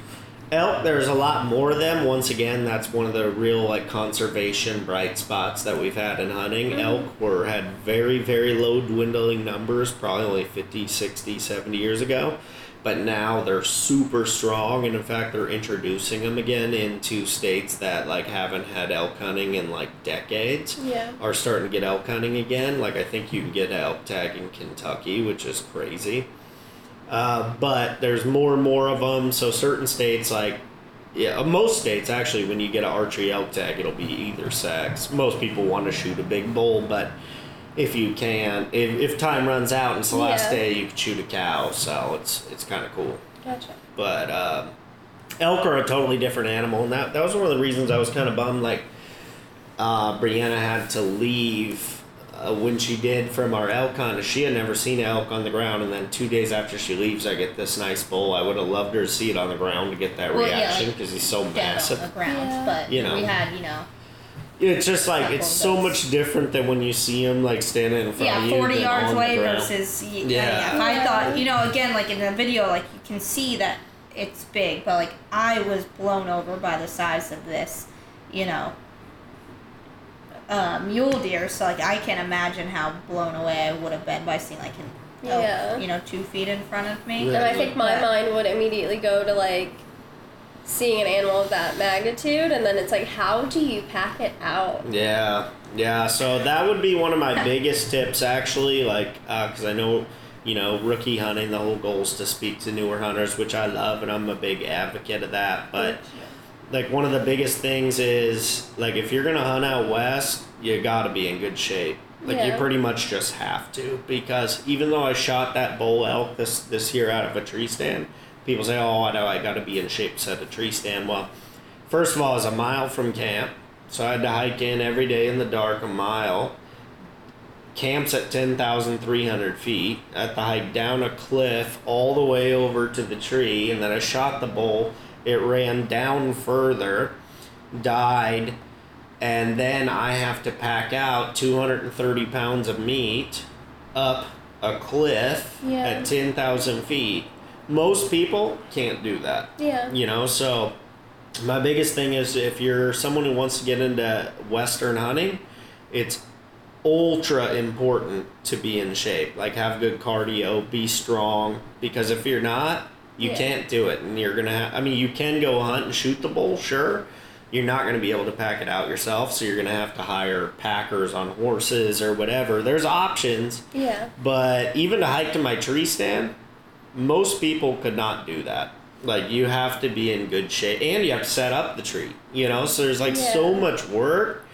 Elk, there's a lot more of them. Once again, that's one of the real like conservation bright spots that we've had in hunting. Mm-hmm. Elk were had very very low dwindling numbers, probably only 50, 60, 70 years ago. But now they're super strong, and in fact, they're introducing them again into states that like haven't had elk hunting in like decades. Yeah. Are starting to get elk hunting again. Like I think you can get elk tag in Kentucky, which is crazy. Uh, but there's more and more of them. So certain states, like yeah, most states actually, when you get an archery elk tag, it'll be either sex. Most people want to shoot a big bull, but if you can, if, if time runs out and it's the last Yeah. day, you can shoot a cow. So it's it's kind of cool. Gotcha. But um, elk are a totally different animal, and that that was one of the reasons I was kind of bummed. Like uh, Brianna had to leave uh, when she did from our elk hunt. She had never seen elk on the ground, and then two days after she leaves, I get this nice bull. I would have loved her to see it on the ground to get that Well, yeah, reaction like, because he's so massive. on the ground, Yeah. but You know. we had you know It's just like it's so those. much different than when you see him like standing in front yeah of you. 40 yards away versus y- Yeah. yeah. If I thought you know again like in the video like you can see that it's big, but like I was blown over by the size of this, you know. Uh, mule deer, so like I can imagine how blown away I would have been by seeing like an elk, Yeah. you know, two feet in front of me. Yeah. And I think my But- mind would immediately go to like seeing an animal of that magnitude, and then it's like, how do you pack it out? Yeah, yeah. So that would be one of my biggest tips, actually. Like, because I know, you know, rookie hunting. The whole goal is to speak to newer hunters, which I love, and I'm a big advocate of that. But like, one of the biggest things is like, if you're gonna hunt out west, you got to be in good shape. Like, you pretty much just have to, because even though I shot that bull elk this this year out of a tree stand, people say, "Oh, I know I got to be in shape to set a tree stand." Well, first of all, it's a mile from camp. So I had to hike in every day in the dark a mile. Camp's at 10,300 feet. I had to hike down a cliff all the way over to the tree, and then I shot the bull. It ran down further, died, and then I have to pack out 230 pounds of meat up a cliff Yeah. at 10,000 feet. Most people can't do that. Yeah. You know, so my biggest thing is if you're someone who wants to get into Western hunting, it's ultra important to be in shape. Like have good cardio, be strong. Because if you're not, you Yeah. can't do it, and you're gonna. Ha- I mean, you can go hunt and shoot the bull, sure. You're not gonna be able to pack it out yourself, so you're gonna have to hire packers on horses or whatever. There's options. Yeah. But even to hike to my tree stand, most people could not do that. Like you have to be in good shape and you have to set up the tree, you know? So there's like so much work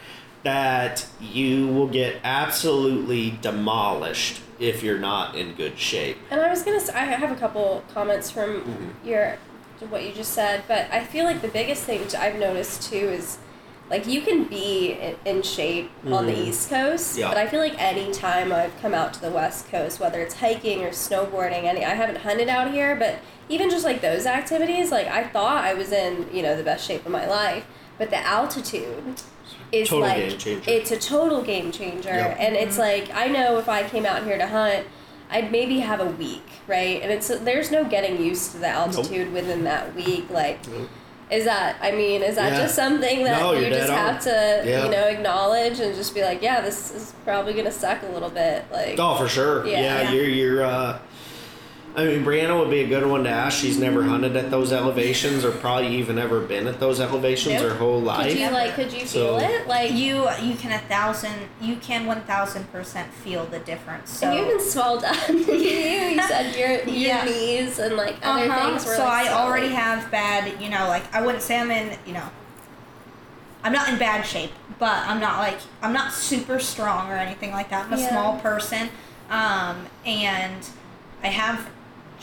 that you will get absolutely demolished if you're not in good shape. And I was gonna, I have a couple comments from Mm-hmm. your what you just said, but I feel like the biggest thing I've noticed too is like you can be in, shape on the Mhm. East Coast, Yeah. but I feel like any time I've come out to the West Coast, whether it's hiking or snowboarding, any I haven't hunted out here, but even just like those activities, like I thought I was in you know the best shape of my life, but the altitude is Total like game changer. it's a total game changer, Yep. and it's like I know if I came out here to hunt. I'd maybe have a week, right? And it's there's no getting used to the altitude within that week. Like, Nope. is that? I mean, is that Yeah. just something that No, you just dead on. have to, Yeah. you know, acknowledge and just be like, yeah, this is probably gonna suck a little bit. Like, Oh, for sure. Yeah. Yeah, Yeah. you're you're uh I mean, Brianna would be a good one to ask. She's never hunted at those elevations, or probably even ever been at those elevations Nope. her whole life. Could you like? Could you So- feel it? Like You you can a thousand you can one thousand percent feel the difference. So And you even swelled up. you, you said your your Yeah. knees and like other Uh-huh. things were. so like, I already have bad, you know, like I wouldn't say I'm in, you know, I'm not in bad shape, but I'm not like I'm not super strong or anything like that. I'm a Yeah. small person, um, and I have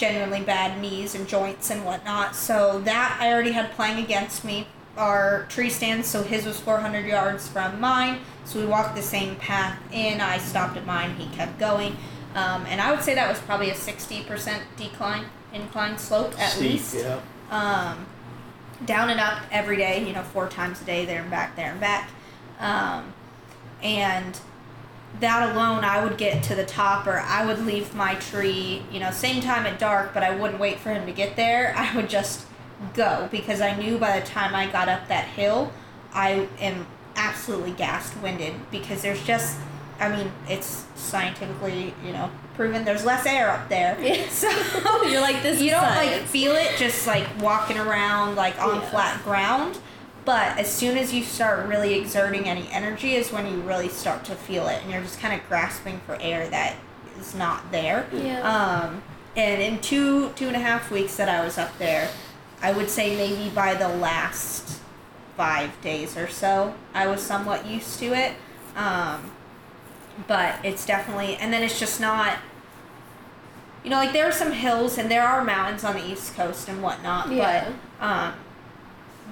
genuinely bad knees and joints and whatnot. So that I already had playing against me. Our tree stands, so his was 400 yards from mine. So we walked the same path in. I stopped at mine. He kept going, um, and I would say that was probably a 60% decline, incline slope at Steep, least Yeah. um, down and up every day, you know, four times a day, there and back, there and back. Um, and that alone, I would get to the top, or I would leave my tree, you know, same time at dark, but I wouldn't wait for him to get there. I would just go because I knew by the time I got up that hill, I am absolutely gassed winded because there's just, I mean, it's scientifically, you know, proven there's less air up there. Yeah. So You're like this. you don't like feel it just like walking around like on Yeah. flat ground but as soon as you start really exerting any energy is when you really start to feel it and you're just kind of grasping for air that is not there Yeah. um, and in two two and a half weeks that i was up there i would say maybe by the last five days or so i was somewhat used to it um, but it's definitely and then it's just not you know like there are some hills and there are mountains on the east coast and whatnot Yeah. but um,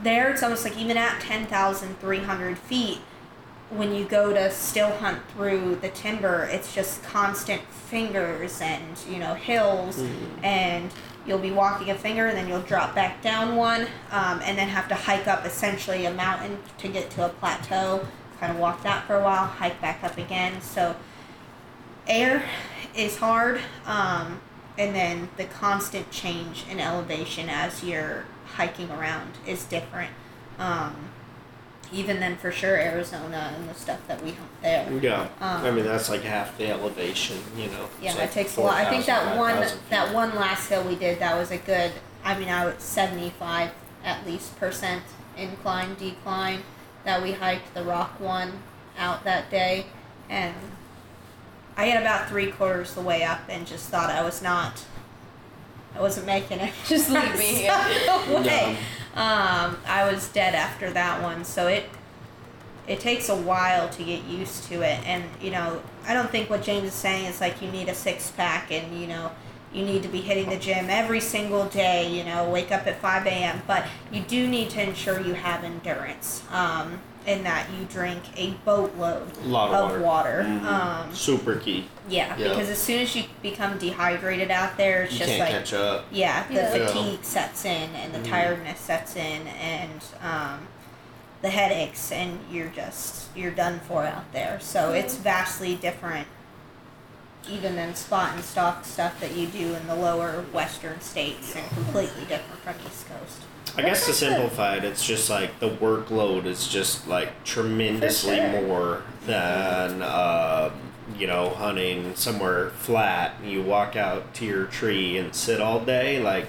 there it's almost like even at 10300 feet when you go to still hunt through the timber it's just constant fingers and you know hills. And you'll be walking a finger and then you'll drop back down one um, and then have to hike up essentially a mountain to get to a plateau kind of walk that for a while hike back up again. So air is hard um, and then the constant change in elevation as you're hiking around is different um, even then for sure arizona and the stuff that we hunt there Yeah. I Um, mean, that's like half the elevation, you know. yeah like takes a lot i think 4,000, that one that one last hill we did that was a good i mean i was 75 at least percent incline decline that we hiked the rock one out that day and i get about three quarters the way up and just thought i was not i wasn't making it Just leave me here. way. um i was dead after that one so it it takes a while to get used to it and you know i don't think what james is saying is like you need a six pack and you know you need to be hitting the gym every single day you know wake up at 5 a.m but you do need to ensure you have endurance um, in that you drink a boatload A lot of water. Mhm. um, Super key. yeah, Yeah. because as soon as you become dehydrated out there it's You just can't like catch up. yeah, the Yeah. fatigue sets in and the Mhm. tiredness sets in and um, the headaches and you're just you're done for out there. So it's vastly different even than spot and stock stuff that you do in the lower western states and completely different from East Coast. I guess to simplify it, it's just like the workload is just like tremendously sure. more than um, you know hunting somewhere flat. You walk out to your tree and sit all day, like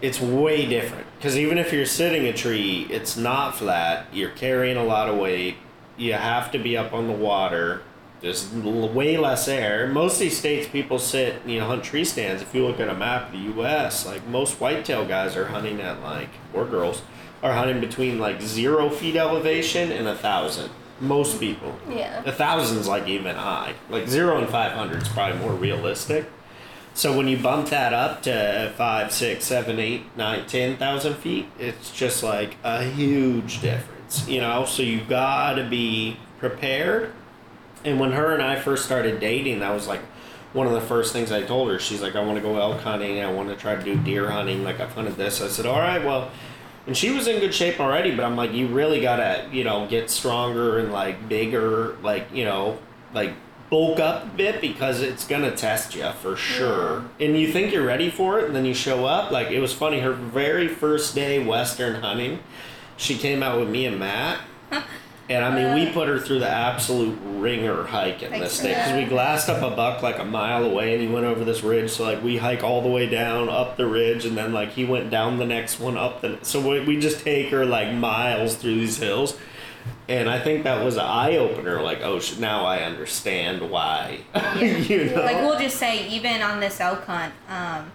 it's way different. Because even if you're sitting a tree, it's not flat. You're carrying a lot of weight. You have to be up on the water. There's way less air. Most of these states, people sit, you know, hunt tree stands. If you look at a map of the U.S., like most whitetail guys are hunting at like, or girls, are hunting between like zero feet elevation and a thousand. Most people. Yeah. A thousand's like even high. Like zero and five hundred is probably more realistic. So when you bump that up to five, six, seven, eight, nine, ten thousand feet, it's just like a huge difference. You know, so you gotta be prepared. And when her and I first started dating, that was like one of the first things I told her. She's like, I want to go elk hunting. I want to try to do deer hunting. Like I've hunted this. I said, all right, well. And she was in good shape already, but I'm like, you really gotta, you know, get stronger and like bigger, like you know, like bulk up a bit because it's gonna test you for sure. And you think you're ready for it, and then you show up. Like it was funny. Her very first day western hunting, she came out with me and Matt, And I mean, we put her through the absolute wringer hike in Thanks this state because we glassed up a buck like a mile away, and he went over this ridge. So like we hike all the way down up the ridge, and then like he went down the next one up the. So we, we just take her like miles through these hills, and I think that was an eye opener. Like, oh, sh- now I understand why. you know. like we'll just say even on this elk hunt um,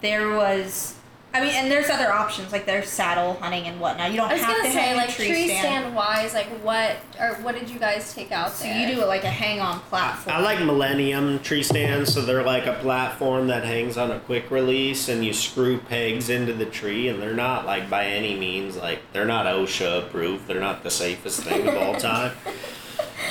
there was i mean and there's other options like there's saddle hunting and whatnot you don't I was have gonna to say hang like tree, tree stand. stand wise, like what or what did you guys take out so there? you do it like a hang on platform I like Millennium tree stands, so they're like a platform that hangs on a quick release, and you screw pegs into the tree, and they're not like by any means like they're not OSHA approved. They're not the safest thing of all time.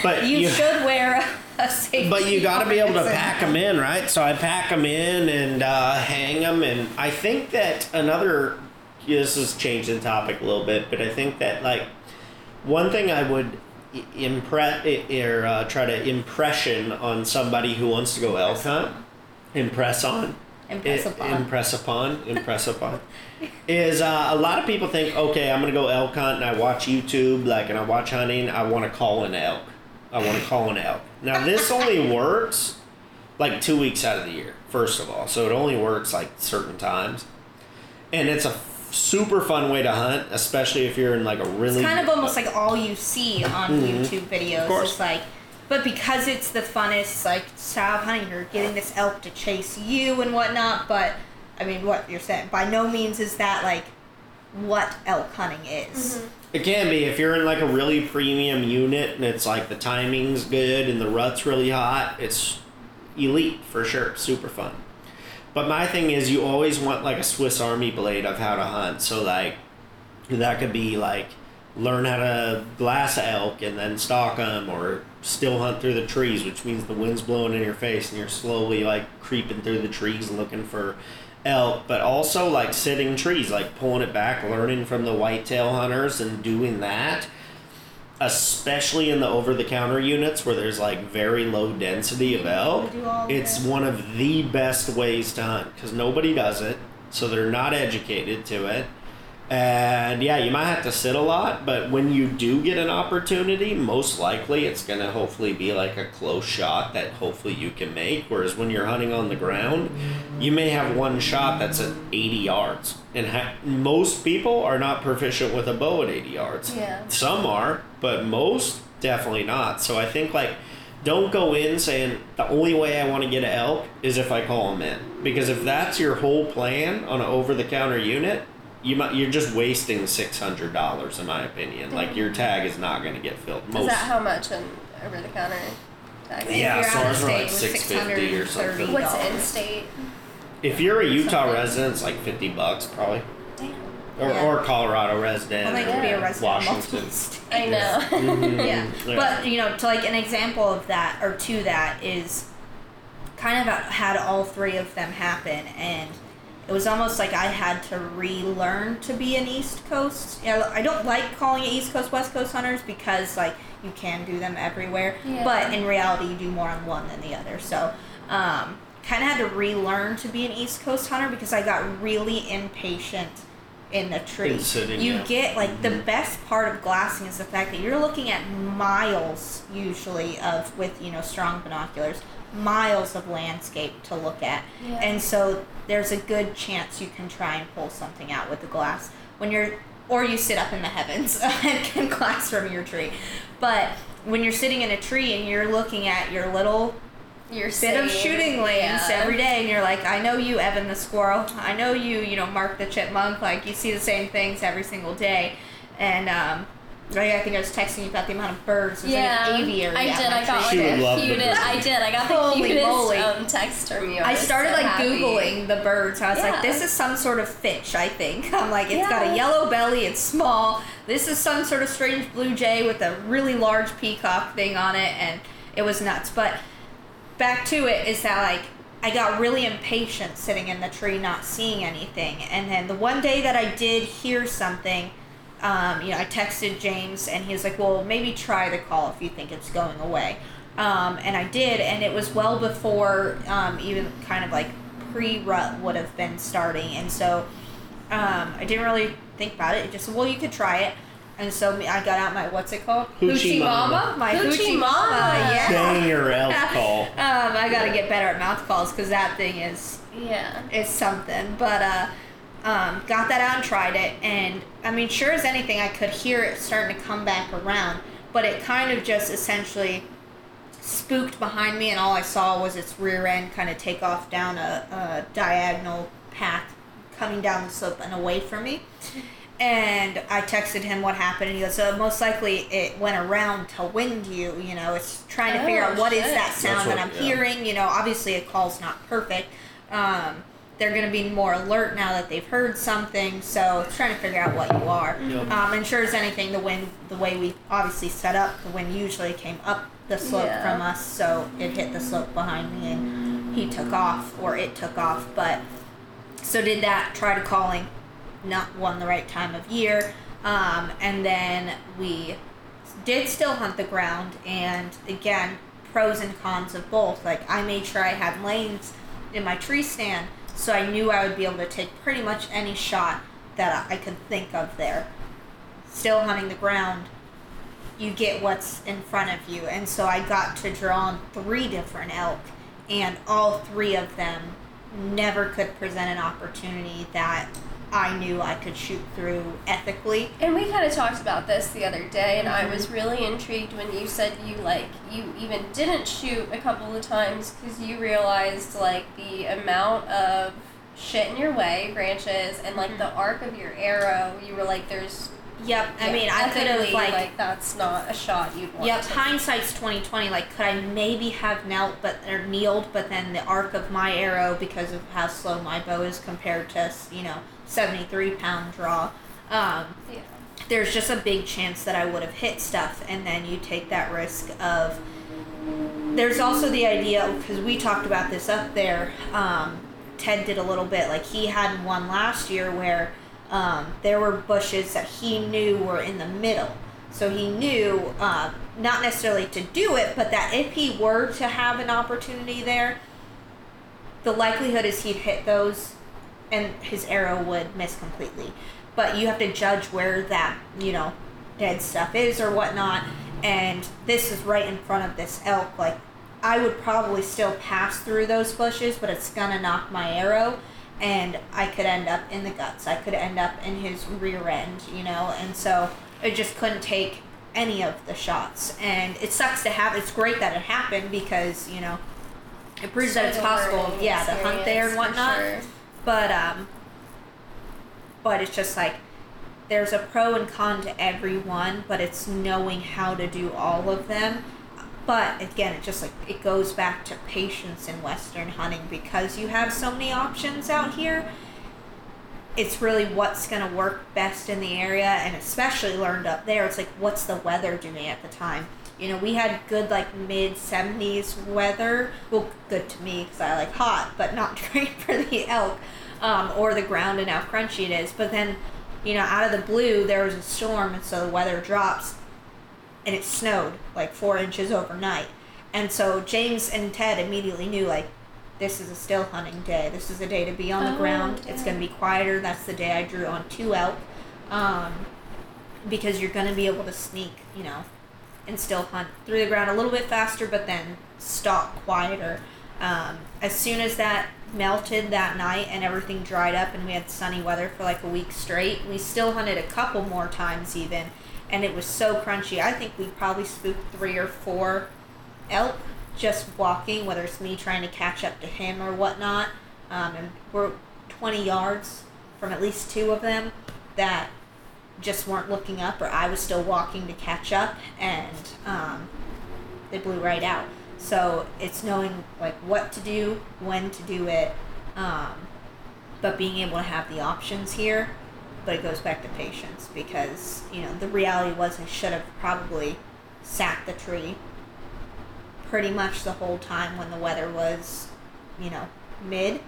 But you, should wear a, safety But you got to be able to pack them in, right? So I pack them in and uh, hang them, and I think that another. This is changing the topic a little bit, but I think that like one thing I would impress or uh, try to impression on somebody who wants to go elk hunt, impress on, Impress upon. impress upon, impress upon, is uh, a lot of people think, okay, I'm gonna go elk hunt and I watch YouTube, like, and I watch hunting. I want to call an elk. I want to call an elk. Now this only works like two weeks out of the year, first of all, so it only works like certain times, and it's a f- super fun way to hunt, especially if you're in like a really it's kind of almost like all you see on youtube videos Mm-hmm. course. is like but because it's the funnest like style of hunting you're getting this elk to chase you and whatnot but i mean what you're saying by no means is that like what elk hunting is mm-hmm. It can be if you're in like a really premium unit and it's like the timing's good and the rut's really hot. It's elite for sure, super fun. But my thing is, you always want like a Swiss Army blade of how to hunt. So like that could be like learn how to glass elk and then stalk them, or still hunt through the trees, which means the wind's blowing in your face and you're slowly like creeping through the trees looking for elk. But also like sitting trees, like pulling it back, learning from the whitetail hunters and doing that. Especially in the over-the-counter units where there's like very low density of elk, do all of it's one of the best ways to hunt because nobody does it, so they're not educated to it. And yeah, you might have to sit a lot, but when you do get an opportunity, most likely it's going to hopefully be like a close shot that hopefully you can make. Whereas when you're hunting on the ground, you may have one shot that's at 80 yards. And ha- most people are not proficient with a bow at 80 yards. Yeah. Some are, but most definitely not. So I think like don't go in saying the only way I want to get an elk is if I call them in. Because if that's your whole plan on an over the counter unit, you might you're just wasting six hundred dollars in my opinion. Like your tag is not going to get filled. Most, Is that how much an over the counter tag? Yeah, If you're so out ours were like it was 650 or something. What's in state? if you're a Utah Something. resident, it's like fifty bucks probably, Damn. or, Yeah. or Colorado resident, Well, they or could be a resident Washington. states. I know. Mhm. yeah. Yeah. But you know, to like an example of that or to that is kind of had all three of them happen and it was almost like I had to relearn to be an East Coast. You know, I don't like calling it East Coast West Coast hunters because like you can do them everywhere, Yeah. but in reality you do more on one than the other. So, um, kind of had to relearn to be an East Coast hunter because I got really impatient in the tree. In sitting, you yeah. get like the Mhm. best part of glassing is the fact that you're looking at miles usually of with you know strong binoculars miles of landscape to look at. Yeah. and so there's a good chance you can try and pull something out with the glass when you're or you sit up in the heavens and can glass from your tree. But when you're sitting in a tree and you're looking at your little You're bit of shooting lanes Yeah. every day and you're like i know you evan the squirrel. I know you you know mark the chipmunk. Like you see the same things every single day. And um I I think I was texting you about the amount of birds. There's Yeah, like an aviary. I did. I got tree. She like would the cutest. I did. I got the Holy cutest moly. um, text from you. I was started so like happy. googling the birds. I was like, this is some sort of finch. I think. I'm like, it's got a yellow belly. It's small. This is some sort of strange blue jay with a really large peacock thing on it, and it was nuts. But back to it is that like I got really impatient sitting in the tree not seeing anything, and then the one day that I did hear something. Um, you know, I texted James and he was like, "Well, maybe try the call if you think it's going away." Um, and I did, and it was well before um, even kind of like pre-rut would have been starting, and so um, I didn't really think about it. It just said, well, you could try it. And so I got out my what's it called? Hoochie mama. My Hoochie hoochie, mama. mama. Yeah. Dang your elf call. Um, I gotta get better at mouth calls because that thing is Yeah. is something. But uh, um, got that out and tried it, and I mean, sure as anything, I could hear it starting to come back around. But it kind of just essentially spooked behind me, and all I saw was its rear end kind of take off down a, a diagonal path, coming down the slope and away from me. And I texted him what happened, and he goes, "So most likely it went around to wind you. You know, it's trying to figure Oh, out what is shit. that sound That's that what- I'm yeah. hearing. You know, obviously a call's not perfect. Um, they're going to be more alert now that they've heard something, so it's trying to figure out what you are. Yep. Um, and sure as anything, the wind, the way we obviously set up, the wind usually came up the slope Yeah. from us, so it hit the slope behind me, and he took off, or it took off. But so did that. Tried calling, not one the right time of year, um, and then we did still hunt the ground, and again, pros and cons of both. Like I made sure I had lanes in my tree stand, so I knew I would be able to take pretty much any shot that I could think of there. Still hunting the ground, you get what's in front of you, and so I got to draw on three different elk, and all three of them never could present an opportunity that I knew I could shoot through ethically. And we kind of talked about this the other day, and Mm-hmm. I was really intrigued when you said you like you even didn't shoot a couple of times because you realized like the amount of shit in your way, branches, and like Mm-hmm. the arc of your arrow. You were like, "There's." Yep, I mean, I could have ethically, like that's not a shot you'd want. Yep, hindsight's twenty twenty. Like, could I maybe have knelt, but or kneeled, but then the arc of my arrow, because of how slow my bow is compared to you know seventy three pound draw, um, Yeah. there's just a big chance that I would have hit stuff, and then you take that risk of. There's also the idea because we talked about this up there. Um, Ted did a little bit. Like he had one last year where um, there were bushes that he knew were in the middle. So he knew uh, not necessarily to do it, but that if he were to have an opportunity there, the likelihood is he'd hit those and his arrow would miss completely. But you have to judge where that, you know, dead stuff is or whatnot. And this is right in front of this elk. Like, I would probably still pass through those bushes, but it's gonna knock my arrow. And I could end up in the guts. I could end up in his rear end, you know? And so it just couldn't take any of the shots. And it sucks to have, it's great that it happened because, you know, it proves that it's possible, yeah, to hunt there and whatnot sure. But um but it's just like there's a pro and con to every one but it's knowing how to do all of them. But again it just like it goes back to patience in western hunting. Because you have so many options out here it's really what's going to work best in the area and especially learned up there it's like what's the weather doing at the time? You know we had good like mid 70s weather. Well good to me because i like hot but not great for the elk um, or the ground and how crunchy it is. But then you know out of the blue there was a storm and so the weather drops and it snowed like four inches overnight. And so james and ted immediately knew like this is a still hunting day. This is a day to be on the Oh, ground. it's going to be quieter. That's the day i drew on two elk um, because you're going to be able to sneak you know and still hunt through the ground a little bit faster, but then stalk quieter. Um, as soon as that melted that night and everything dried up and we had sunny weather for like a week straight, we still hunted a couple more times even, and it was so crunchy. I think we probably spooked three or four elk just walking, whether it's me trying to catch up to him or whatnot. Um, and we're 20 yards from at least two of them that just weren't looking up, or I was still walking to catch up, and um, they blew right out. So it's knowing like what to do, when to do it, um, but being able to have the options here. But it goes back to patience because you know the reality was I should have probably sat the tree pretty much the whole time when the weather was, you know, mid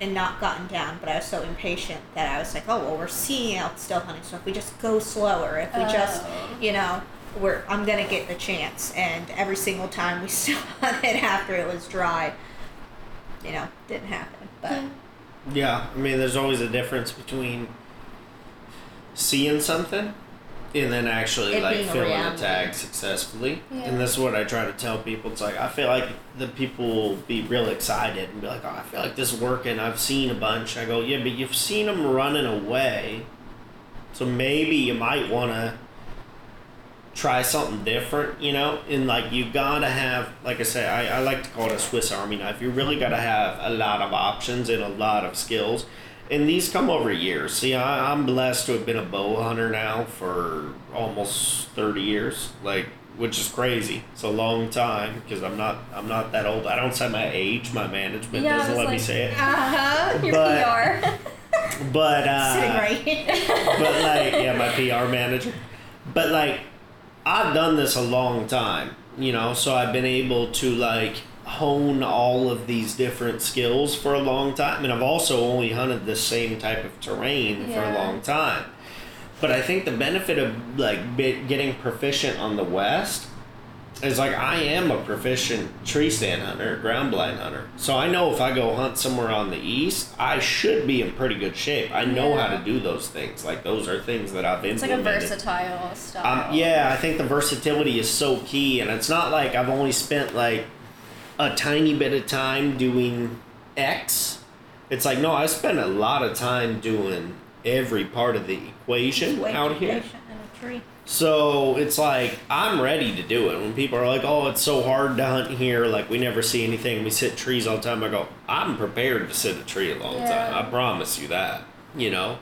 and not gotten down, but I was so impatient that I was like, oh, well, we're seeing elk still hunting, so if we just go slower, if we just, Oh. you know, we're, I'm gonna get the chance. And every single time we saw it after it was dry, you know, didn't happen. But Yeah, I mean, there's always a difference between seeing something and then actually It like filling a fill in a reality. tag successfully. Yeah. And this is what I try to tell people. It's like I feel like the people will be real excited and be like, "Oh, I feel like this is working. I've seen a bunch." I go, "Yeah, but you've seen them running away, so maybe you might want to." Try something different, you know, and like you gotta have, like I say, I, I like to call it a Swiss Army knife. You really gotta have a lot of options and a lot of skills, and these come over years. See, I, I'm blessed to have been a bow hunter now for almost thirty years, like which is crazy. It's a long time because I'm not I'm not that old. I don't say my age. My management Yeah, doesn't let me say it. Uh huh. Your But- PR. But uh, Sitting right but like yeah my pr manager but like i've done this a long time you know so i've been able to like hone all of these different skills for a long time and i've also only hunted the same type of terrain for a long time. But i think the benefit of like getting proficient on the west is like I am a proficient tree stand hunter, ground blind hunter. So I know if I go hunt somewhere on the east, I should be in pretty good shape. I know how to do those things. Like those are things that I've been doing. It's like a versatile style. Um, yeah, I think the versatility is so key, and it's not like I've only spent like a tiny bit of time doing X. It's like no, I spent a lot of time doing every part of the equation Way out here. Patient in a tree. So it's like I'm ready to do it. When people are like, "Oh, it's so hard to hunt here. Like we never see anything. We sit trees all the time." I go, "I'm prepared to sit a tree a long Yeah. time. I promise you that." You know.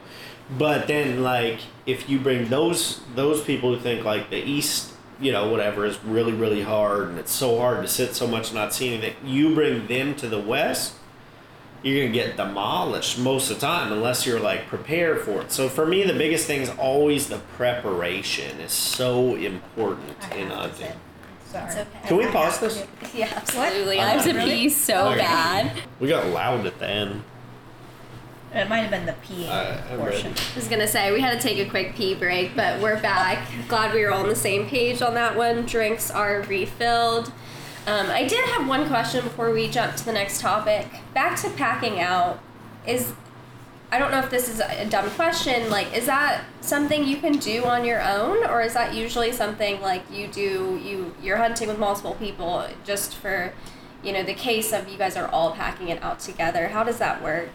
But then, like, if you bring those those people who think like the east, you know, whatever is really really hard and it's so hard to sit so much not see anything, you bring them to the west, you're gonna get demolished most of the time unless you're like prepared for it. So for me, the biggest thing is always the preparation is so important I in have hunting. Sorry. Okay. Can we I pause this? to. Yeah, absolutely. What? I have to Really? pee so Okay. bad. We got loud at the end. It might have been the peeing I- I'm portion. ready. I was gonna say we had to take a quick pee break, but we're back. Glad we were all on the same page on that one. Drinks are refilled. Um, I did have one question before we jump to the next topic. Back to packing out. Is I don't know if this is a dumb question. Like, is that something you can do on your own, or is that usually something like you do? You you're hunting with multiple people just for, you know, the case of you guys are all packing it out together. How does that work?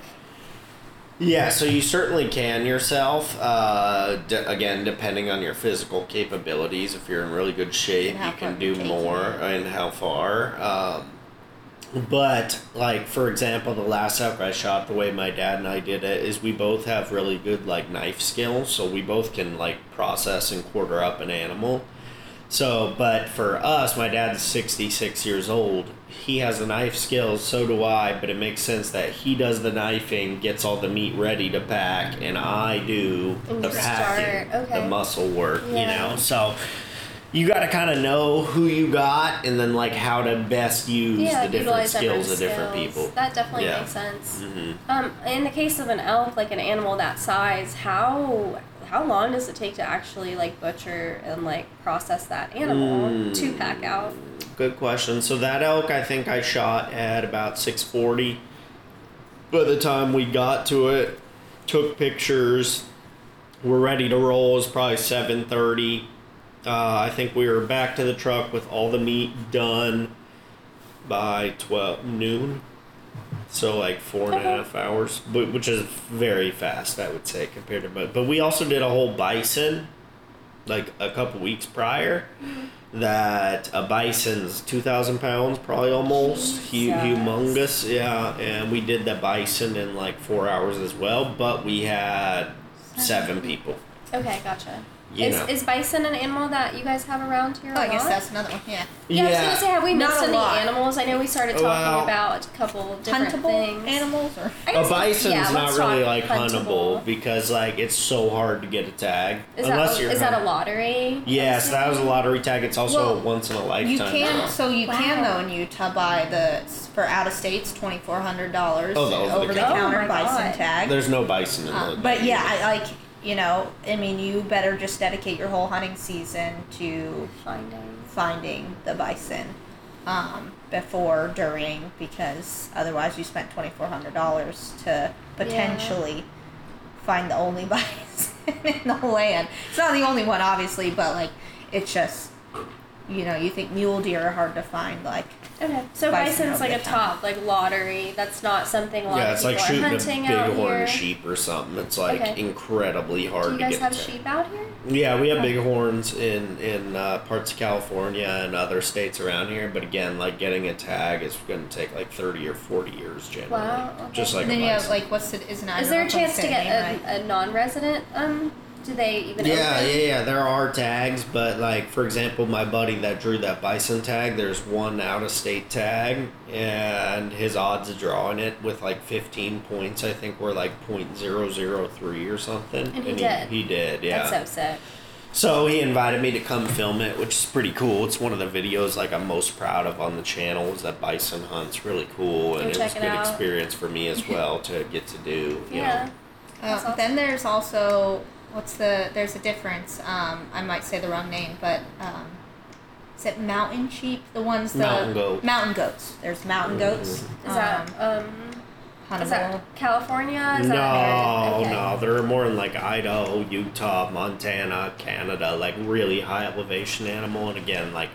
Yeah, so you certainly can yourself. Uh, d- again, depending on your physical capabilities, if you're in really good shape, you can do more and how far. Um, but like for example, the last elk I shot, the way my dad and I did it is we both have really good like knife skills, so we both can like process and quarter up an animal. So, but for us, my dad's 66 years old. He has the knife skills, so do I, but it makes sense that he does the knifing, gets all the meat ready to pack, and I do the packing, okay. the muscle work, you know? So, you got to kind of know who you got and then like how to best use yeah, the different skills of different skills. people. That definitely Yeah. makes sense. Mhm. Um, in the case of an elk, like an animal that size, how how long does it take to actually like butcher and like process that animal Mm. to pack out? Good question. So that elk, I think I shot at about six forty. By the time we got to it, took pictures, we're ready to roll. It was probably seven thirty. Uh, I think we were back to the truck with all the meat done by twelve noon. So like four and a half hours, which is very fast, I would say compared to. But but we also did a whole bison, like a couple weeks prior mm-hmm. that a bison's 2,000 pounds, probably almost. Hu- humongous, yeah. And we did the bison in like four hours as well, but we had seven people. Okay, gotcha. You is, know. is bison an animal that you guys have around here? Oh, a I guess lot? that's another one. Yeah. Yeah, I was gonna say, have we Not missed any lot. animals? I know we started talking Well, about a couple different Huntable things. animals or I A guess- bison's yeah, not let's really talk like huntable because like it's so hard to get a tag Is unless that you're is that a lottery? Yes, that was a lottery tag. It's also Well, a once in a lifetime. you can draw. so you can Wow. though in Utah buy the for out of states twenty four hundred dollars Oh, the over the counter. counter Oh my bison God. tag. There's no bison in Uh, the. but yeah, I like you know. I mean, you better just dedicate your whole hunting season to Finding. finding the bison um, before, during, because otherwise you spent twenty four hundred dollars to potentially find the only bison. in the land. It's not the only one, obviously, but like it's just you know you think mule deer are hard to find. Like Okay. So Bison bison's like a the top, like lottery. That's not something a lot Yeah, of it's people like are shooting a hunting out bighorn here. sheep or something. It's like Okay. incredibly hard Do you to guys get have to. sheep out here? Yeah, we have bighorns in in uh, parts of California and other states around here. But again, like getting a tag is going to take like thirty or forty years generally. Wow, okay. Just like and then a you have like what's the isn't Is there a chance to get a, a non-resident? Um, do they even? Yeah, open? yeah, yeah. There are tags, but like for example, my buddy that drew that bison tag, there's one out of state tag, and his odds of drawing it with like 15 points, I think, were like .003 or something. And he did? He, did, yeah. That's so sick. So he invited me to come film it, which is pretty cool. It's one of the videos like I'm most proud of on the channel. Is that bison hunt's really cool, and Go it was a good out. experience for me as well to get to do. You Yeah. know. That's Uh, awesome. Then there's also what's the there's a difference. Um, I might say the wrong name, but um, is it mountain sheep? The ones the Mountain goat. Mm-hmm. mountain goats. There's mountain goats. Is that um? huntable. Is that California? Is no, that Okay. no, they're more in like Idaho, Utah, Montana, Canada, like really high elevation animal. And again, like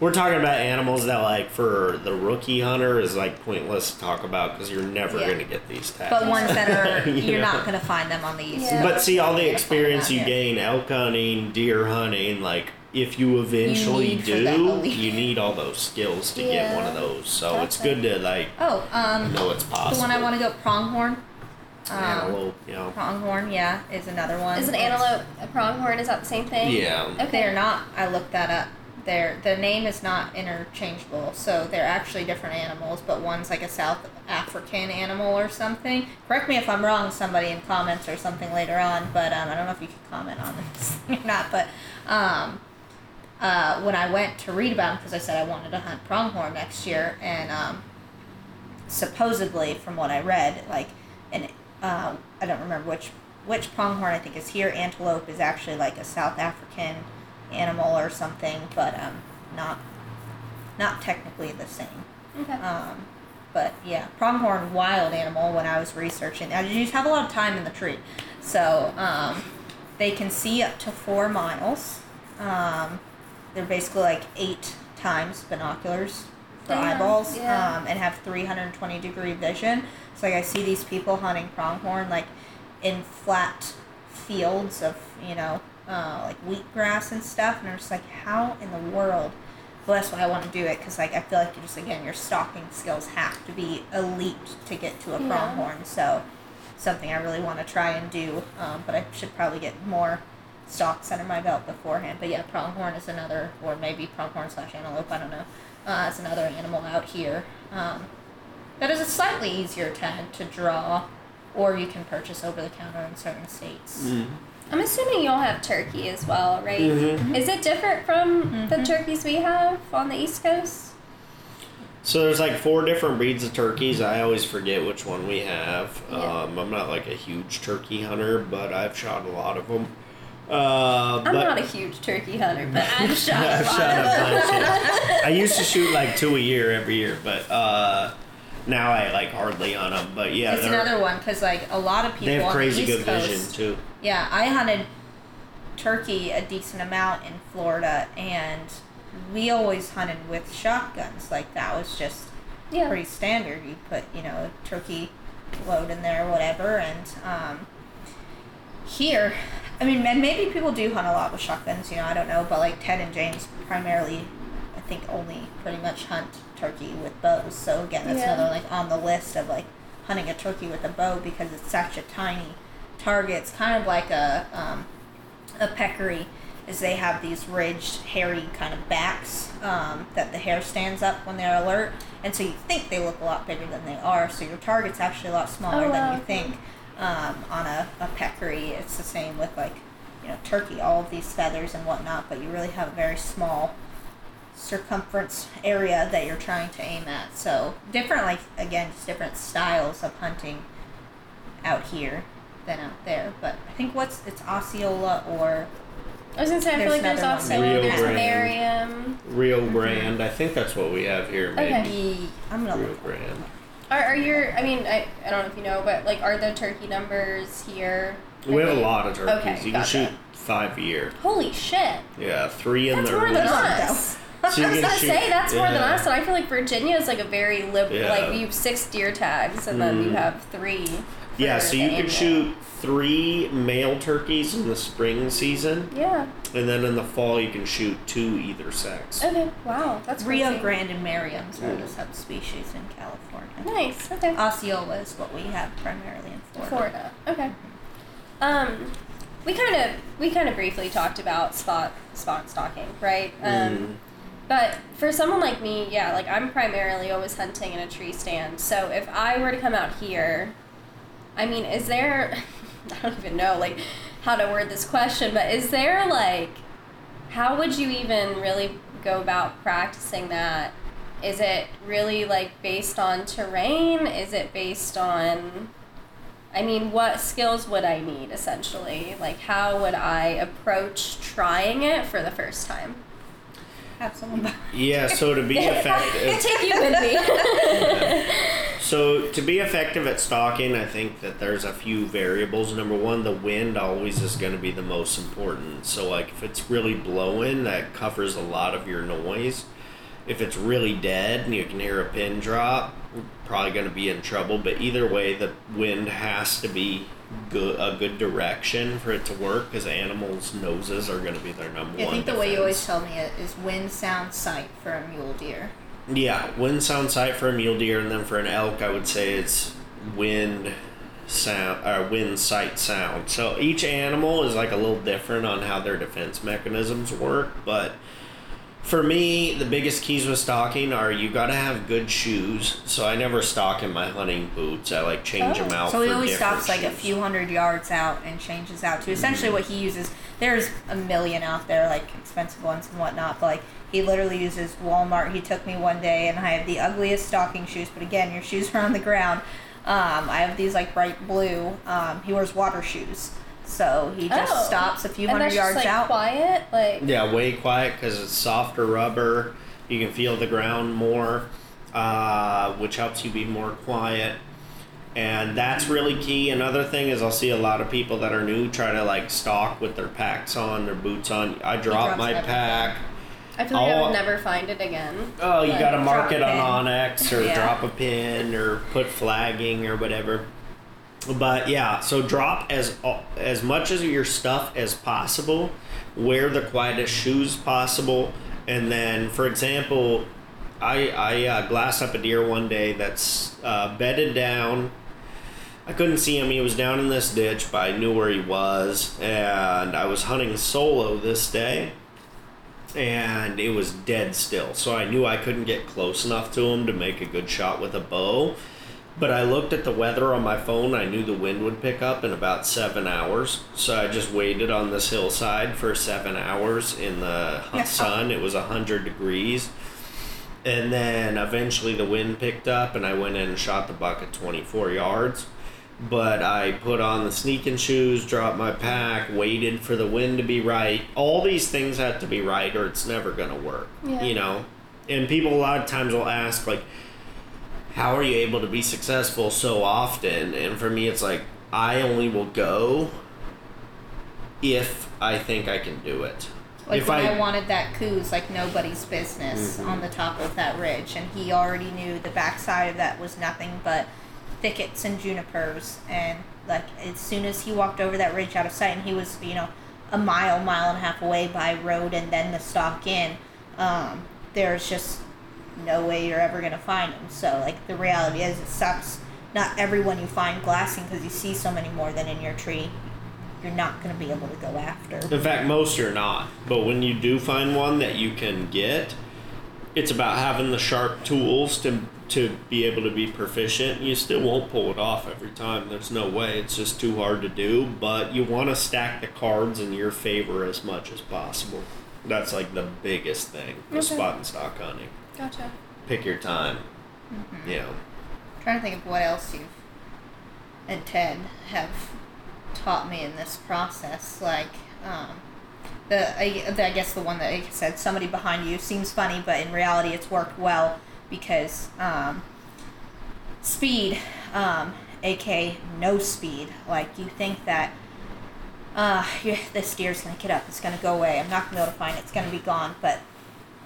we're talking about animals that like for the rookie hunter is like pointless to talk about because you're never Yeah. gonna get these tags. but ones that are You you're know. not gonna find them on the east. Yeah. But see, all the experience you gain elk hunting, deer hunting, like if you eventually need for that do, you need all those skills to get one of those. So it's good to like Oh, um, know it's possible. the one I want to go pronghorn. Um, Antelope, you know. pronghorn, yeah, is another one. Is an antelope a pronghorn? Is that the same thing? Yeah. Okay. They're not. I looked that up. They're the name is not interchangeable, so they're actually different animals. But one's like a South African animal or something. Correct me if I'm wrong, somebody in comments or something later on. But um, I don't know if you can comment on this or not. But um, uh, when I went to read about them, because I said I wanted to hunt pronghorn next year, and um, supposedly from what I read, like, and uh, I don't remember which which pronghorn I think is here. Antelope is actually like a South African animal or something, but um, not not technically the same. Okay. Um, but yeah, pronghorn wild animal. When I was researching, I just have a lot of time in the tree, so um, they can see up to four miles. Um, they're basically like eight times binoculars for Damn, eyeballs, yeah. um, and have 320 degree vision. So like I see these people hunting pronghorn like in flat fields of you know uh, like wheatgrass and stuff, and I'm just like, how in the world? Well, that's why I want to do it because like I feel like you just again your stalking skills have to be elite to get to a Yeah. pronghorn. So something I really want to try and do, um, but I should probably get more stalks under my belt beforehand. But yeah, pronghorn is another, or maybe pronghorn slash antelope. I don't know. Uh, is another animal out here um, that is a slightly easier tag to draw, or you can purchase over the counter in certain states. I'm assuming you'll have turkey as well, right? Mhm. Is it different from Mm-hmm. the turkeys we have on the East Coast? So there's like four different breeds of turkeys. I always forget which one we have. Yeah. Um, I'm not like a huge turkey hunter, but I've shot a lot of them. Uh, I'm but not a huge turkey hunter, but I've shot a I've lot shot of a them. bunch. yeah. I used to shoot like two a year every year, but uh, now I like hardly hunt them. But yeah, It's another one because like a lot of people they have crazy the good Coast, vision too. Yeah, I hunted turkey a decent amount in Florida, and we always hunted with shotguns. Like that was just Yeah. pretty standard. You put you know a turkey load in there, whatever, and um, here, I mean, and maybe people do hunt a lot with shotguns. You know, I don't know, but like Ted and James primarily, I think only pretty much hunt turkey with bows. So again, that's Yeah. another like on the list of like hunting a turkey with a bow because it's such a tiny target. It's kind of like a um, a peccary is they have these ridged, hairy kind of backs um, that the hair stands up when they're alert, and so you think they look a lot bigger than they are. So your target's actually a lot smaller Oh, than wow. you think. Um, on a, a peccary, it's the same with like you know turkey, all of these feathers and whatnot, but you really have a very small circumference area that you're trying to aim at. So different, like again, just different styles of hunting out here than out there. But I think what's it's Osceola or I was gonna say I feel like there's another one. also Rio there's Grande. Merriam. Rio mm-hmm. Grande, I think that's what we have here. Maybe Okay. I'm gonna Rio look. Grande. Are, are your? I mean, I, I don't know if you know, but like, are the turkey numbers here? We have a lot of turkeys. Okay, you gotcha. can shoot five a year. Holy shit! Yeah, three in That's the more than early us. So I was gonna shoot- say that's more than us, and I feel like Virginia is like a very liberal. Yeah. Like you have six deer tags, and then you Mm. have three. Yeah, so you can annual. shoot three male turkeys in the spring season, Yeah. and then in the fall you can shoot two either sex. Okay. Wow, that's Rio crazy. Grande and Merriam's are the subspecies in California. Nice. Okay. Osceola is what we have primarily in Florida. Florida. Okay. Um, we kind of we kind of briefly talked about spot spot stalking, right? Um, Mm. But for someone like me, yeah, like I'm primarily always hunting in a tree stand. So if I were to come out here, I mean, is there? I don't even know like how to word this question, but is there like, how would you even really go about practicing that? Is it really like based on terrain? Is it based on I mean, what skills would I need essentially? Like, how would I approach trying it for the first time? Have someone Yeah, so to be effective, Take you with me. so to be effective at stalking, I think that there's a few variables. Number one, the wind always is going to be the most important. So like if it's really blowing, that covers a lot of your noise. If it's really dead and you can hear a pin drop, we're probably going to be in trouble. But either way, the wind has to be good, a good direction for it to work because animals' noses are going to be their number I one. I think the way you always tell me it is wind, sound, sight for a mule deer. Yeah, wind, sound, sight for a mule deer, and then for an elk, I would say it's wind, sound, or wind, sight, sound. So each animal is like a little different on how their defense mechanisms work, but for me, the biggest keys with stalking are you got to have good shoes. So I never stock in my hunting boots. I like change Oh. them out. So he for always different stops like a few hundred yards out and changes out to essentially what he uses. There's a million out there, like expensive ones and whatnot, but like he literally uses Walmart. He took me one day and I have the ugliest stocking shoes, but again, your shoes are on the ground. Um, I have these like bright blue. Um, he wears water shoes, so he just Oh. stops a few and hundred that's yards just, like, out. quiet, like Yeah, way quiet because it's softer rubber. You can feel the ground more, uh, which helps you be more quiet. And that's really key. Another thing is, I'll see a lot of people that are new try to like stalk with their packs on, their boots on. I drop my everything. pack. I feel like I Oh. would never find it again. Oh, you Like, got to mark it on. onX or Yeah. drop a pin or put flagging or whatever. But yeah, so drop as as much of your stuff as possible. Wear the quietest shoes possible, and then, for example, I I uh, glassed up a deer one day that's uh, bedded down. I couldn't see him. He was down in this ditch, but I knew where he was, and I was hunting solo this day and it was dead still. So I knew I couldn't get close enough to him to make a good shot with a bow. But I looked at the weather on my phone. I knew the wind would pick up in about seven hours. So I just waited on this hillside for seven hours in the Yeah. sun. It was 100 degrees. And then eventually the wind picked up, and I went in and shot the buck at 24 yards. But I put on the sneaking shoes, dropped my pack, waited for the wind to be right. All these things have to be right, or it's never going to work. Yeah. You know? And people a lot of times will ask, like, how are you able to be successful so often? And for me, it's like, I only will go if I think I can do it. Like if when I, wanted that Coues like nobody's business Mhm. on the top of that ridge, and he already knew the backside of that was nothing but thickets and junipers, and like as soon as he walked over that ridge out of sight, and he was you know a mile, mile and a half away by road, and then the stock in, um, there's just no way you're ever gonna find them. So like the reality is, it sucks. Not everyone you find glassing because you see so many more than in your tree. You're not gonna be able to go after. In fact, most you're not. But when you do find one that you can get, it's about having the sharp tools to to be able to be proficient. You still won't pull it off every time. There's no way. It's just too hard to do. But you want to stack the cards in your favor as much as possible. That's like the biggest thing with Okay. spot and stock hunting. Gotcha. Pick your time. You know. trying to think of what else you've and Ted have taught me in this process. Like, um, the I, the I guess the one that I said somebody behind you seems funny, but in reality, it's worked well because um, speed, um, aka no speed. Like you think that uh, yeah, this deer's gonna get up, it's gonna go away. I'm not gonna be able to find it. It's gonna be gone. But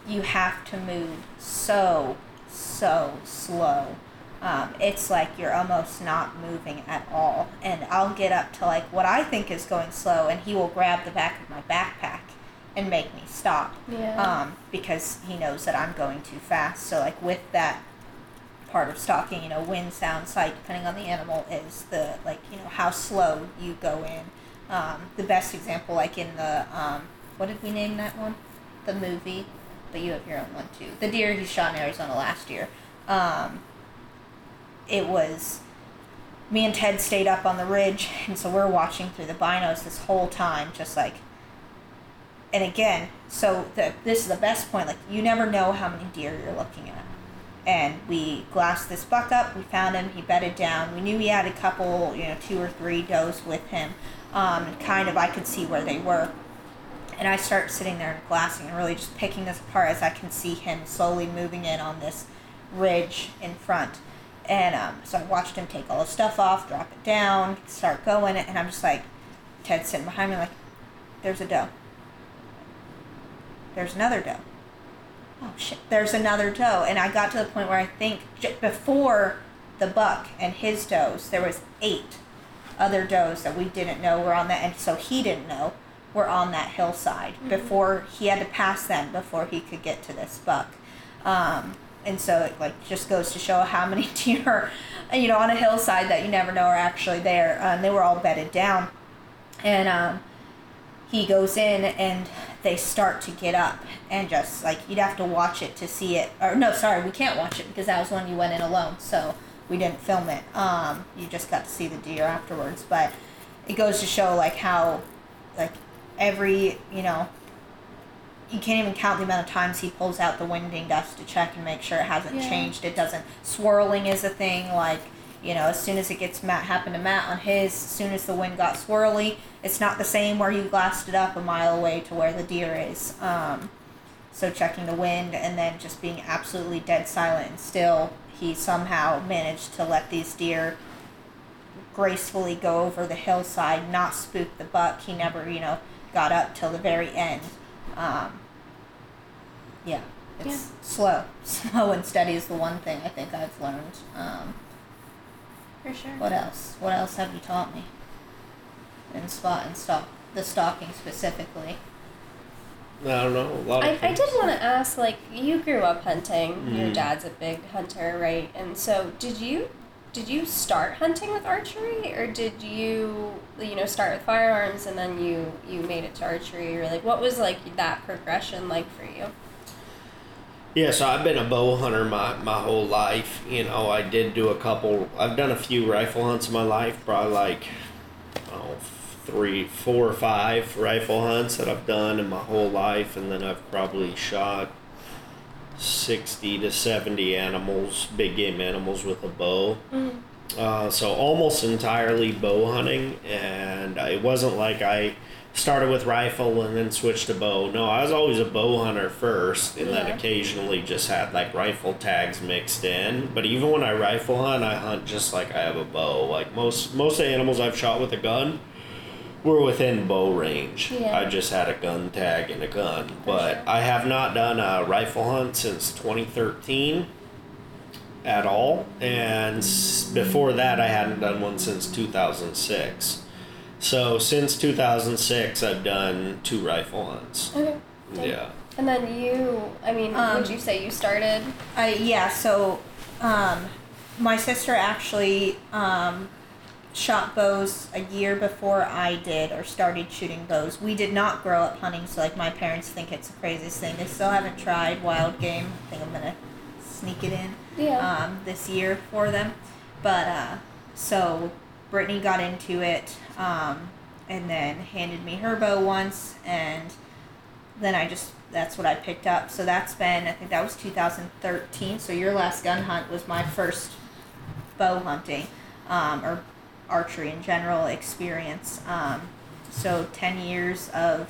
you have to move so so slow. Um, it's like you're almost not moving at all. And I'll get up to like what I think is going slow, and he will grab the back of my backpack and make me stop. Yeah. Um, because he knows that I'm going too fast. So like with that part of stalking, you know, wind, sound, sight, depending on the animal, is the like you know how slow you go in. Um, the best example, like in the um, what did we name that one? The movie, but you have your own one too. The deer he shot in Arizona last year. Um, it was me and Ted stayed up on the ridge, and so we're watching through the binos this whole time, just like. And again, so the this is the best point. Like you never know how many deer you're looking at and we glassed this buck up. We found him. He bedded down. We knew he had a couple, you know, two or three does with him. Um, kind of I could see where they were. And I start sitting there glassing and really just picking this apart as I can see him slowly moving in on this ridge in front. And um, so I watched him take all his stuff off, drop it down, start going, and I'm just like, Ted's sitting behind me, like, there's a doe. There's another doe oh shit, there's another doe. And I got to the point where I think before the buck and his does, there was eight other does that we didn't know were on that, and so he didn't know were on that hillside before he had to pass them before he could get to this buck. Um, and so it like just goes to show how many deer, you know, on a hillside that you never know are actually there. Uh, and they were all bedded down, and um, he goes in and they start to get up and just like you'd have to watch it to see it. Or no sorry we can't watch it because that was when you went in alone so we didn't film it. Um, you just got to see the deer afterwards. But it goes to show like how like every you know you can't even count the amount of times he pulls out the winding dust to check and make sure it hasn't Yeah. changed. It doesn't swirling is a thing like you know as soon as it gets matt happened to matt on his as soon as the wind got swirly it's not the same where you glassed it up a mile away to where the deer is. Um, so checking the wind and then just being absolutely dead silent and still he somehow managed to let these deer gracefully go over the hillside not spook the buck. He never you know got up till the very end um, yeah it's slow slow and steady is the one thing i think i've learned um, For sure. what else what else have you taught me in spot and stalk the stalking specifically I don't know. A lot of I, I did want to ask, like, you grew up hunting. Your Mm. dad's a big hunter, right? And so, did you did you start hunting with archery, or did you you know start with firearms and then you you made it to archery, or like what was like that progression like for you? Yeah, so I've been a bow hunter my, my whole life. You know, I did do a couple. I've done a few rifle hunts in my life. Probably like, oh, three, four or five rifle hunts that I've done in my whole life, and then I've probably shot sixty to seventy animals, big game animals with a bow. Uh, so almost entirely bow hunting, and it wasn't like I started with rifle and then switched to bow. No, I was always a bow hunter first, and then occasionally just had like rifle tags mixed in. But even when I rifle hunt, I hunt just like I have a bow. Like most most of the animals I've shot with a gun were within bow range. Yeah. I just had a gun tag and a gun, but sure. I have not done a rifle hunt since 2013 at all. And before that, I hadn't done one since 2006. So since 2006, I've done two rifle hunts. Okay. Yeah. And then you, I mean, Um, would you say you started? I yeah. So, um, my sister actually um, shot bows a year before I did, or started shooting bows. We did not grow up hunting, so like my parents think it's the craziest thing. They still haven't tried wild game. I think I'm gonna sneak it in Yeah. um, this year for them. But uh, so Brittany got into it, um, and then handed me her bow once, and then I just that's what I picked up. So that's been I think that was 2013. So your last gun hunt was my first bow hunting, um, or archery in general experience. Um, so 10 years of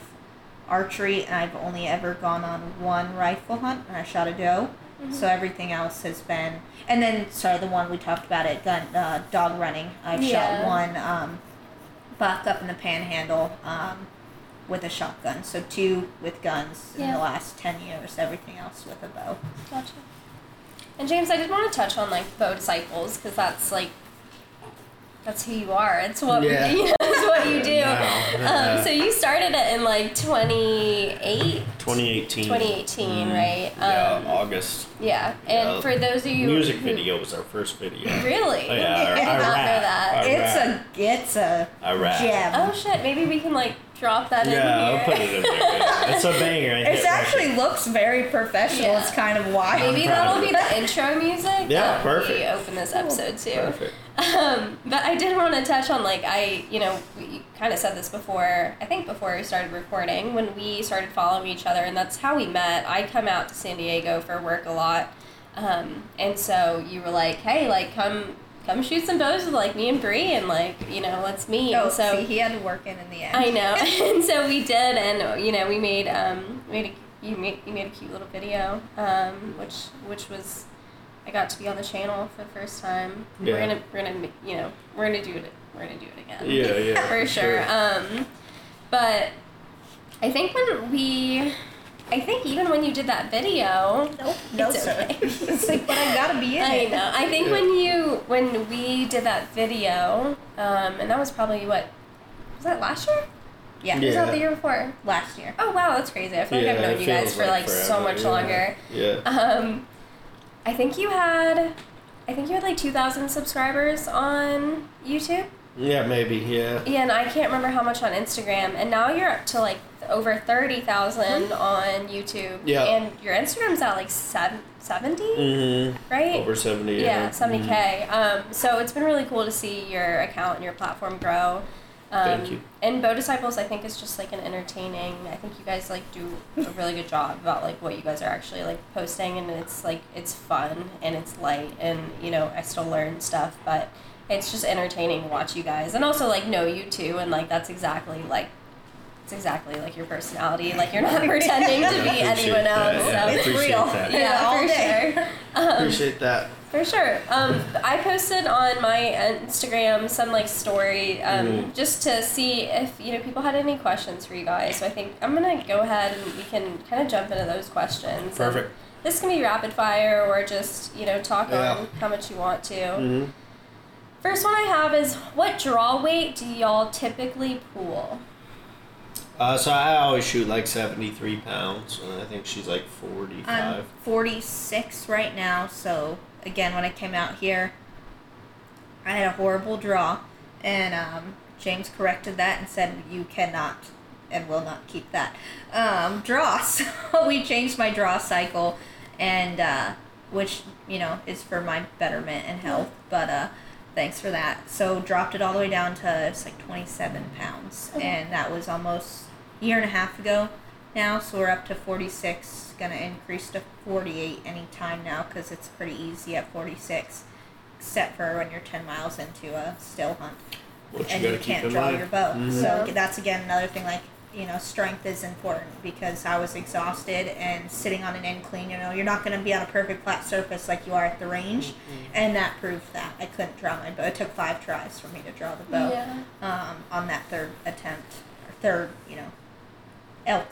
archery, and I've only ever gone on one rifle hunt, and I shot a doe. So everything else has been, and then sorry, the one we talked about it, gun uh, dog running. I've Yeah. shot one um, buck up in the panhandle um, with a shotgun. So two with guns in the last ten years. Everything else with a bow. Gotcha. And James, I did want to touch on like bow disciples because that's like that's who you are. It's what Yeah. you know, it's what you do. Yeah. Um, so you started it in like 2008, 2018. 2018, right? Yeah, Um, August. yeah. And Yeah. for those of you Music who, video was our first video. really, Oh, yeah, I did I, I not rap. know that. I It's rap. a it's a I rap. gem. Oh shit! Maybe we can like drop that in Yeah, here. I'll put it in there. It's a banger. I It actually record. looks very professional. Yeah. It's kind of wild. Maybe that'll be the intro music. Yeah, that We open this episode too. Perfect. Um, but I did want to touch on like I, you know, we kind of said this before. I think before we started recording, when we started following each other, and that's how we met. I come out to San Diego for work a lot, um, and so you were like, "Hey, like come." Come shoot some bows with like me and Bri and like you know let's meet. Oh, and so see, he had to work in in the end. I know, and so we did, and you know, we made um, made a, you made you made a cute little video, um, which which was, I got to be on the channel for the first time. Yeah. We're gonna we're gonna you know we're gonna do it we're gonna do it again. Yeah, yeah. for sure. Um, but I think when we, I think even when you did that video, Nope, no It's sir. okay. it's like, but I gotta be in I it. know. I think when you when we did that video, um, and that was probably what was that last year? Yeah, Was that the year before? last year. Oh wow, that's crazy. I feel like I've known you guys feels for like so much yeah. longer. Yeah. Um, I think you had, I think you had like two thousand subscribers on YouTube. Yeah, maybe. Yeah. Yeah, and I can't remember how much on Instagram. And now you're up to like over thirty thousand on YouTube. Yeah. And your Instagram's at like seven, 70, Mm-hmm. right? Over seventy. yeah, Yeah. seventy k. Um, so it's been really cool to see your account and your platform grow. Um, Thank you. And Bow Disciples, I think, is just like an entertaining. I think you guys like do a really good job about like what you guys are actually like posting, and it's like it's fun and it's light, and you know I still learn stuff, but it's just entertaining to watch you guys, and also like know you too, and like that's exactly like. It's exactly like your personality. Like you're not pretending to be Appreciate anyone that, else. yeah. So It's Appreciate real. that. yeah, all for day. sure. Um, Appreciate that. for sure. Um, I posted on my Instagram some like story um, Mhm. just to see if you know people had any questions for you guys. So I think I'm gonna go ahead and we can kind of jump into those questions. And Perfect. this can be rapid fire or just you know talk Yeah. on how much you want to. Mm-hmm. First one I have is what draw weight do y'all typically pool? Uh, so I always shoot like seventy-three pounds, and I think she's like forty-five. I'm 46 right now, so again, when I came out here, I had a horrible draw, and um, James corrected that and said you cannot and will not keep that um, draw. So we changed my draw cycle, and uh, which you know is for my betterment and health. But uh, thanks for that. So dropped it all the way down to it's like 27 pounds, and that was almost a year and a half ago now. So we're up to 46. Gonna increase to 48 anytime now because it's pretty easy at 46, except for when you're 10 miles into a still hunt Which and you you, can't draw your bow. Mhm. So that's again another thing. Like you know, strength is important because I was exhausted and sitting on an incline. You know, you're not going to be on a perfect flat surface like you are at the range, Mm-hmm. and that proved that I couldn't draw my bow. It took five tries for me to draw the bow Yeah. um, on that third attempt or third, you know, elk.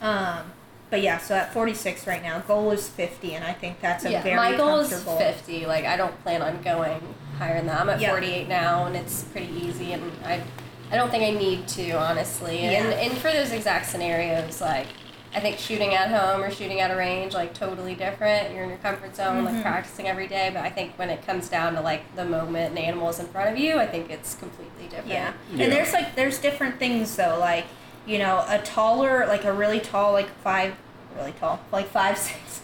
Um, but yeah, so at 46 right now, goal is 50, and I think that's a yeah, very my goal is 50. Like, I don't plan on going higher than that. I'm at Yeah. 48 now, and it's pretty easy, and I, I don't think I need to, honestly. And, and for those exact scenarios, like, I think shooting at home or shooting at a range, like, totally different. You're in your comfort zone, Mm-hmm. like, practicing every day. But I think when it comes down to, like, the moment and animals in front of you, I think it's completely different. Yeah. Yeah. And there's like there's different things though, like, you know, a taller like a really tall, like five really tall, like five, six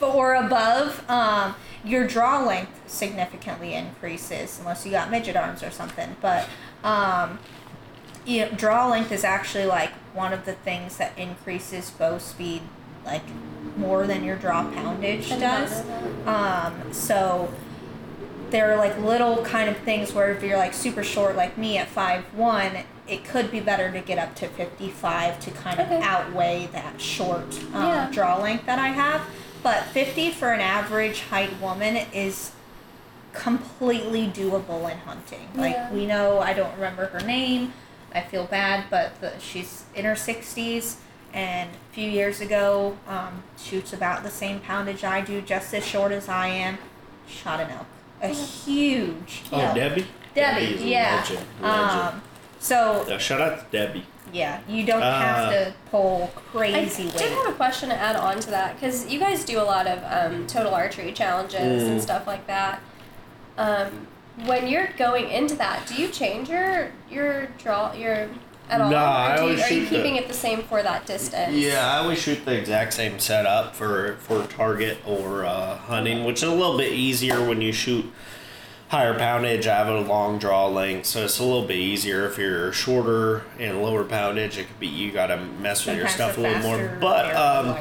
or above, um, your draw length significantly increases unless you got midget arms or something. But um you know, draw length is actually like one of the things that increases bow speed like more than your draw poundage does. Um, so there are like little kind of things where if you're like super short like me at five one, it could be better to get up to 55 to kind of Okay. outweigh that short um, Yeah. draw length that I have. but 50 for an average height woman is completely doable in hunting. Yeah. Like we know, I don't remember her name. I feel bad, but the, she's in her 60s, and a few years ago, um, shoots about the same poundage I do, just as short as I am. Shot an elk, a huge. Oh, elk. Debbie. Debbie, is yeah. legend, legend. Um, so Yeah, shout out to Debbie. yeah, you don't have Uh, to pull crazy. I crazy did have a question to add on to that because you guys do a lot of um, total archery challenges and Mm. stuff like that. Um, when you're going into that, do you change your your draw your at all? No, Or I do you, always are you shoot the- keeping it the same for that distance? Yeah, I always shoot the exact same setup for for target or uh, hunting, which is a little bit easier when you shoot higher poundage. I have a long draw length, so it's a little bit easier. If you're shorter and lower poundage, it could be you got to mess with your stuff a little more. But um,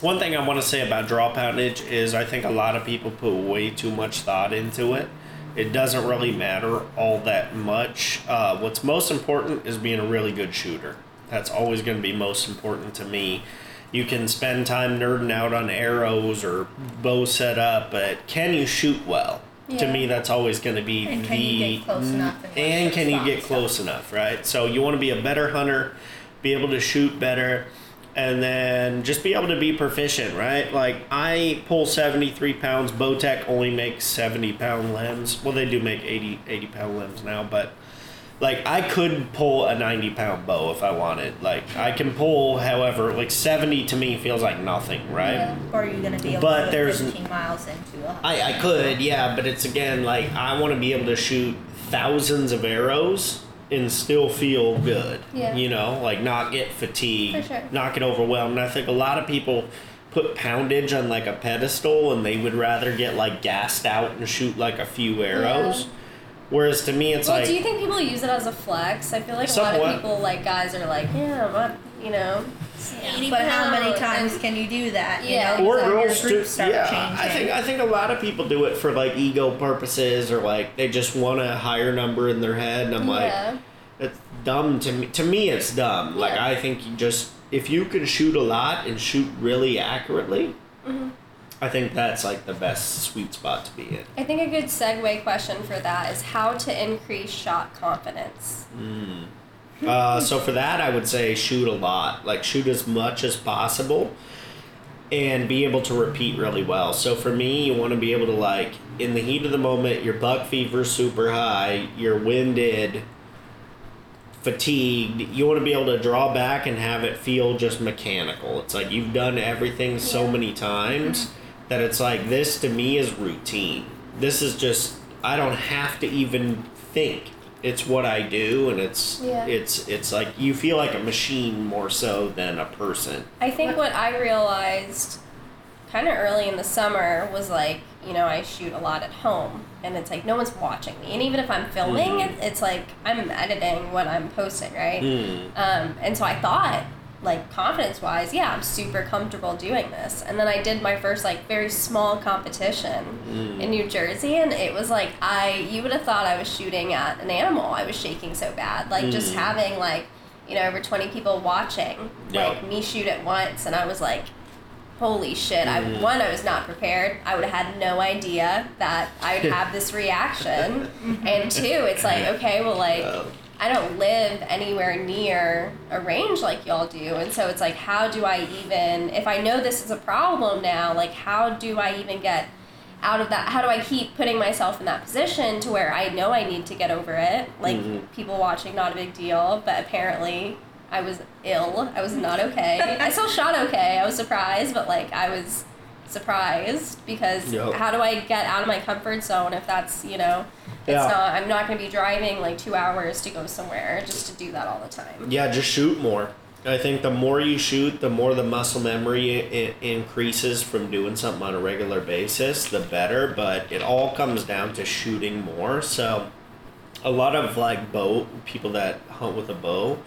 one thing I want to say about draw poundage is I think a lot of people put way too much thought into it. It doesn't really matter all that much. Uh, what's most important is being a really good shooter. That's always going to be most important to me. You can spend time nerding out on arrows or bow setup, but can you shoot well? To me, that's always going to be And the can you get close enough and, and can you get close stuff? enough, right? So you want to be a better hunter, be able to shoot better, and then just be able to be proficient, right? Like I pull 73 pounds. Bowtech only makes 70 pound limbs. Well, they do make 80, 80 pound limbs now, but like I could pull a 90 pound bow if I wanted. Like I can pull, however, like 70 to me feels like nothing, right? Yeah. Or are you to be able But to there's- 15 miles into a I, I could, yeah, but it's again like I want to be able to shoot thousands of arrows and still feel good. Yeah. You know, like not get fatigued, For sure. not get overwhelmed. And I think a lot of people put poundage on like a pedestal and they would rather get like gassed out and shoot like a few arrows. Yeah. Whereas to me, it's Well, like do you think people use it as a flex? I feel like a lot of people, like guys, are like, yeah, but you know, 80 But how many times and- can you do that? You Yeah. know, or before girls do. groups Yeah, changing. I think I think a lot of people do it for like ego purposes or like they just want a higher number in their head. And I'm like, yeah. It's dumb to me. To me, it's dumb. Like I think you just if you can shoot a lot and shoot really accurately. I think that's like the best sweet spot to be in. I think a good segue question for that is how to increase shot confidence. Uh, so for that, I would say shoot a lot. Like shoot as much as possible, and be able to repeat really well. So for me, you want to be able to like in the heat of the moment, your buck fever's super high, you're winded, fatigued. You want to be able to draw back and have it feel just mechanical. It's like you've done everything so many times that it's like this to me is routine. This is just I don't have to even think. It's what I do and it's Yeah. it's it's like you feel like a machine more so than a person. I think what I realized kind of early in the summer was like, you know, I shoot a lot at home and it's like no one's watching me. And even if I'm filming, it, it's like I'm editing what I'm posting, right? Mm. Um, and so I thought, like confidence wise, yeah, I'm super comfortable doing this. And then I did my first like very small competition Mm. in New Jersey, and it was like I you would have thought I was shooting at an animal. I was shaking so bad, like just Mm. having like you know over 20 people watching, Yeah. like me shoot at once, and I was like. Holy shit! I Mm. one, I was not prepared. I would have had no idea that I would have this reaction. and two, it's like, okay, well, like. I don't live anywhere near a range like y'all do. And so it's like, how do I even, if I know this is a problem now, like, how do I even get out of that? How do I keep putting myself in that position to where I know I need to get over it? Like, Mhm. people watching, not a big deal, but apparently I was ill. I was not okay. I still shot okay. I was surprised, but like, I was surprised because Yep. how do I get out of my comfort zone if that's, you know, it's Yeah. not, I'm not going to be driving like two hours to go somewhere just to do that all the time. Yeah, just shoot more. I think the more you shoot, the more the muscle memory I- I- increases from doing something on a regular basis, the better. But it all comes down to shooting more. So, a lot of like bow people that hunt with a bow,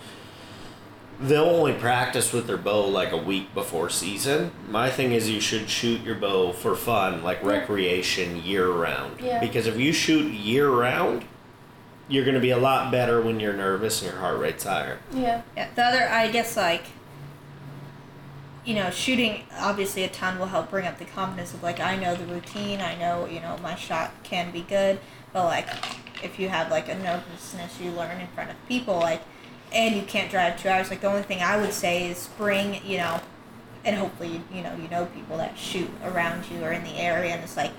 they'll only practice with their bow like a week before season. My thing is, you should shoot your bow for fun, like Yeah. recreation, year round. Yeah. Because if you shoot year round, you're going to be a lot better when you're nervous and your heart rate's higher. Yeah. Yeah, the other, I guess, like you know, shooting obviously a ton will help bring up the confidence of like I know the routine, I know you know my shot can be good, but like if you have like a nervousness you learn in front of people, like, and you can't drive two hours, like the only thing I would say is bring you know, and hopefully you know you know people that shoot around you or in the area, and it's like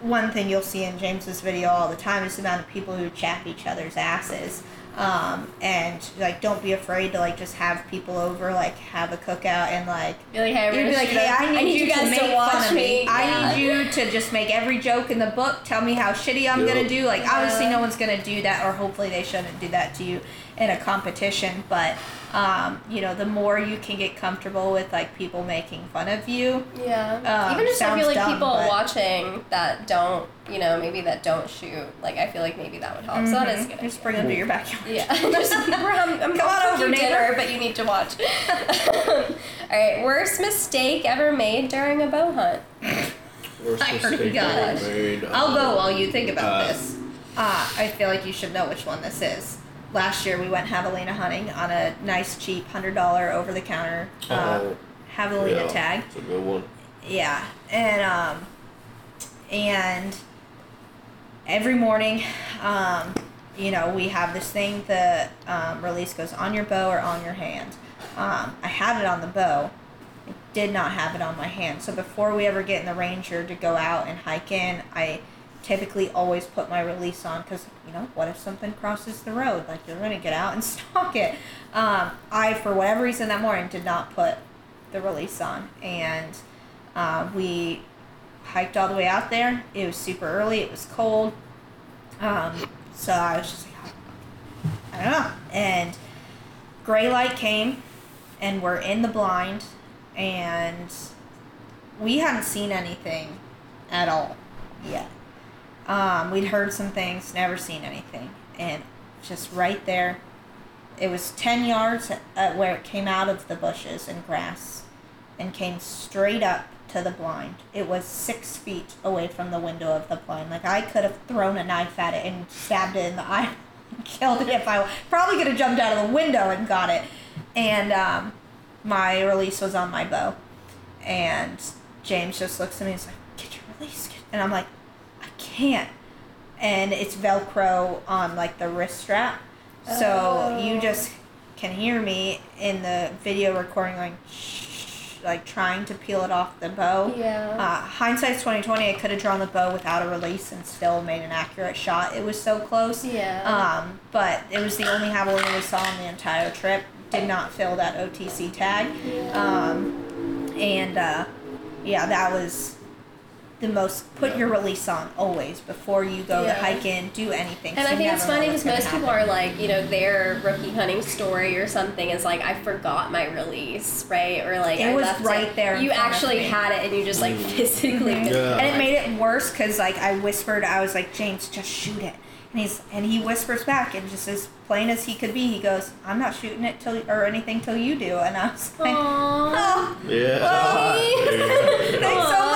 one thing you'll see in James's video all the time is the amount of people who chap each other's asses. Um, and like, don't be afraid to like just have people over, like have a cookout and like Be like, hey, you'd we're be gonna like, hey, I need, you, guys to make fun watch of me. I need you to just make every joke in the book. Tell me how shitty I'm Yep. gonna do. Like, obviously, no one's gonna do that, or hopefully they shouldn't do that to you in a competition. But um, you know, the more you can get comfortable with like people making fun of you, Yeah. Um, Even just I sounds feel like dumb, people but- watching that don't, you know, maybe that don't shoot. Like I feel like maybe that would help. So that is mhm, good. just bring them to your backyard. Yeah. There's I'm, I'm Come I'll on over, neighbor. dinner, but you need to watch. All right. Worst mistake ever made during a bow hunt. Worst I mistake ever made. I'll go while you think about uh, this. Uh, I feel like you should know which one this is. Last year we went javelina hunting on a nice cheap hundred dollar over the counter uh, Oh, javelina yeah, tag. It's a good one. Yeah, and um, and every morning, um, you know, we have this thing. The um, release goes on your bow or on your hand. Um, I had it on the bow. I did not have it on my hand. So before we ever get in the ranger to go out and hike in, I typically always put my release on because you know what if something crosses the road? Like you're gonna get out and stalk it. Um, i for whatever reason that morning did not put the release on. And uh, we hiked all the way out there. It was super early. It was cold. Um, so i was just like i don't know. And gray light came and we're in the blind and we hadn't seen anything at all yet um, we'd heard some things, never seen anything. And just right there, it was 10 yards uh, where it came out of the bushes and grass and came straight up to the blind. It was six feet away from the window of the blind. Like I could have thrown a knife at it and stabbed it in the eye killed it if I probably could have jumped out of the window and got it. And um, my release was on my bow. And James just looks at me and he's like, Get your release. And I'm like, can't. And it's Velcro on like the wrist strap. So you just can hear me in the video recording like shh, like trying to peel it off the bow. Yeah. Uh, hindsight's twenty twenty. I could have drawn the bow without a release and still made an accurate shot. It was so close. Yeah. Um, but it was the only javelina we saw on the entire trip. Did not fill that OTC tag. Um, and uh, yeah, that was the most. Put your release on always before you go Yeah. to hike in. Do anything. And 'cause I think it's funny because gonna most people are like, you know, their rookie hunting story or something is like, I forgot my release, right? Or like, It I was left right there You actually had it and you just like mm. physically. Yeah. And it made it worse because like I whispered, I was like, James, just shoot it. And he's and he whispers back and just as plain as he could be, he goes, I'm not shooting it till or anything till you do. And I was like, Aww. oh, Yeah. thanks so much, but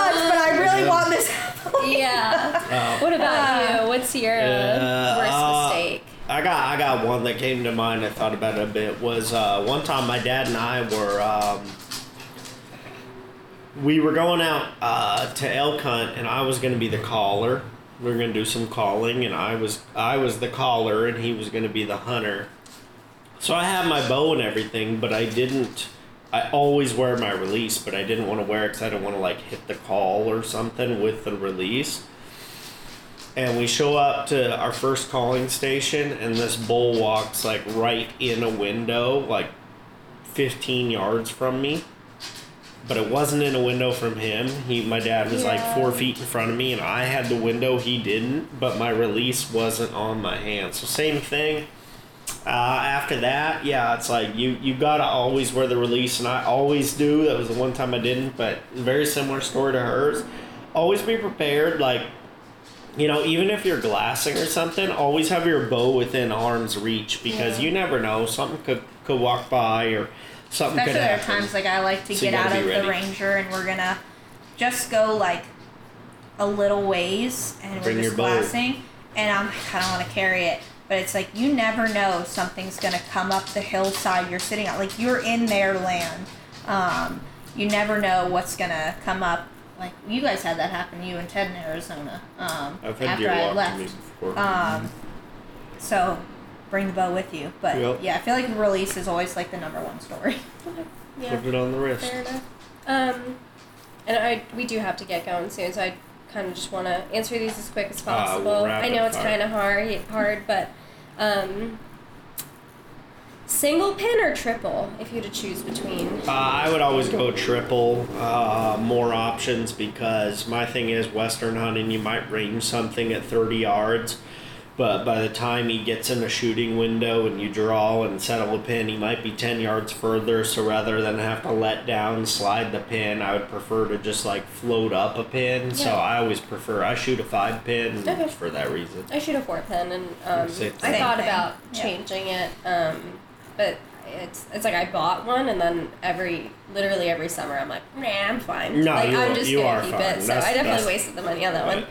I really Yeah. want this. Yeah. What about you? What's your Yeah, worst uh, mistake? I got I got one that came to mind. I thought about it a bit. Was uh, one time my dad and I were um, we were going out uh, to elk hunt, and I was going to be the caller. We were going to do some calling, and I was I was the caller, and he was going to be the hunter. So I had my bow and everything, but I didn't. I always wear my release, but I didn't want to wear it because I didn't want to like hit the call or something with the release. And we show up to our first calling station and this bull walks like right in a window like 15 yards from me. But it wasn't in a window from him. He my dad was like four feet in front of me and i had the window. He didn't but my release wasn't on my hand. So same thing uh, after that yeah it's like you you gotta always wear the release and i always do that was the one time i didn't but very similar story to hers always be prepared like you know, even if you're glassing or something, always have your bow within arm's reach because Yeah. you never know something could could walk by or something Especially could there are times like I like to So get out of be the ranger and we're gonna just go like a little ways and Bring we're your just bow. glassing and I'm like, I don't want to carry it. But it's like you never know something's gonna come up the hillside you're sitting on. Like you're in their land. Um, you never know what's gonna come up. Like you guys had that happen to you and Ted in Arizona. Um, I've had after deer I left. before. Um, so bring the bow with you. But Yep. yeah, I feel like release is always like the number one story. Yeah. Put it on the wrist. Fair enough. Um, and I we do have to get going soon, so I kind of just want to answer these as quick as Uh, possible. I know it's kind of hard, hard, but um, single pin or triple if you had to choose between. Uh, I would always go triple, uh, more options because my thing is Western hunting, you might range something at 30 yards, but by the time he gets in a shooting window and you draw and settle a pin, he might be 10 yards further. So rather than have to let down, slide the pin, I would prefer to just like float up a pin. So I always prefer, I shoot a five pin Okay. for that reason. I shoot a four pin, and um, I thought Same about thing. Yeah. changing it, um, but it's it's like I bought one, and then every literally every summer I'm like, nah, I'm fine. No, like you I'm just you gonna keep fine. it. So That's- I definitely wasted the money on that one.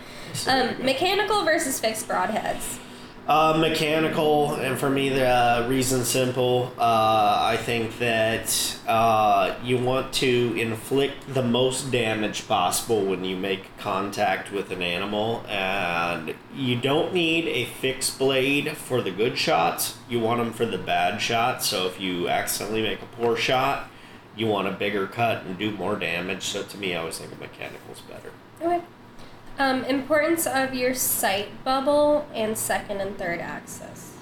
Um, mechanical versus fixed broadheads. Uh, mechanical, and for me, the uh, reason simple. Uh, I think that uh, you want to inflict the most damage possible when you make contact with an animal, and you don't need a fixed blade for the good shots. You want them for the bad shots. So if you accidentally make a poor shot, you want a bigger cut and do more damage. So to me, I always think a mechanical's better. Okay. Um, importance of your sight bubble and second and third axis.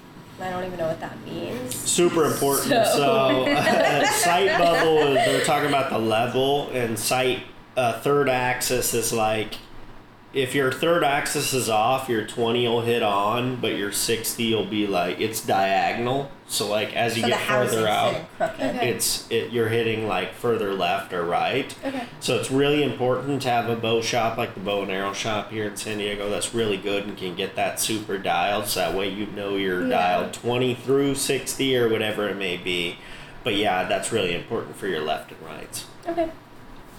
I don't even know what that means. super important. So, So- sight bubble is they're talking about the level, and sight uh, third axis is like if your third axis is off, your twenty will hit on, but your sixty will be like it's diagonal. So like as you so the get further out. Okay. it's it you're hitting like further left or right. Okay. So it's really important to have a bow shop like the bow and arrow shop here in San Diego that's really good and can get that super dialed so that way you know you're Yeah. dialed 20 through 60 or whatever it may be. But yeah, that's really important for your left and rights. Okay.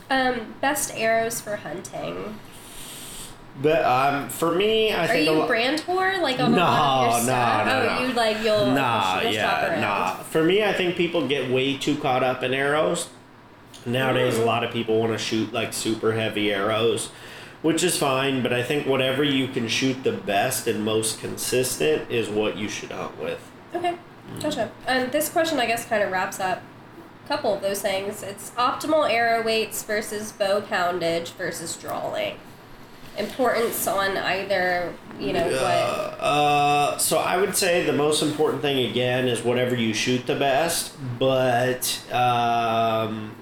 Um, best arrows for hunting. But um, for me, I Are think a you lo- brand whore like on a No, lot of your no, stuff? no, oh, no. you like you'll Nah, you'll yeah, nah. For me, I think people get way too caught up in arrows. Nowadays, a lot of people want to shoot like super heavy arrows, which is fine. But I think whatever you can shoot the best and most consistent is what you should hunt with. Okay, gotcha. And this question, I guess, kind of wraps up a couple of those things. It's optimal arrow weights versus bow poundage versus draw length. Importance on either, you know, what. Uh, so I would say the most important thing again is whatever you shoot the best, but um,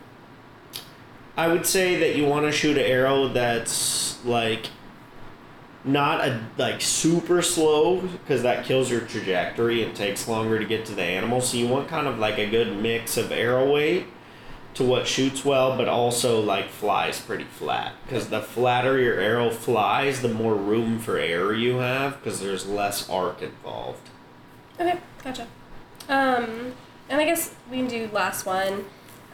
I would say that you want to shoot an arrow that's like not a like super slow because that kills your trajectory and takes longer to get to the animal. So you want kind of like a good mix of arrow weight to what shoots well, but also like flies pretty flat. Because the flatter your arrow flies, the more room for error you have, because there's less arc involved. Okay, gotcha. Um, and I guess we can do last one.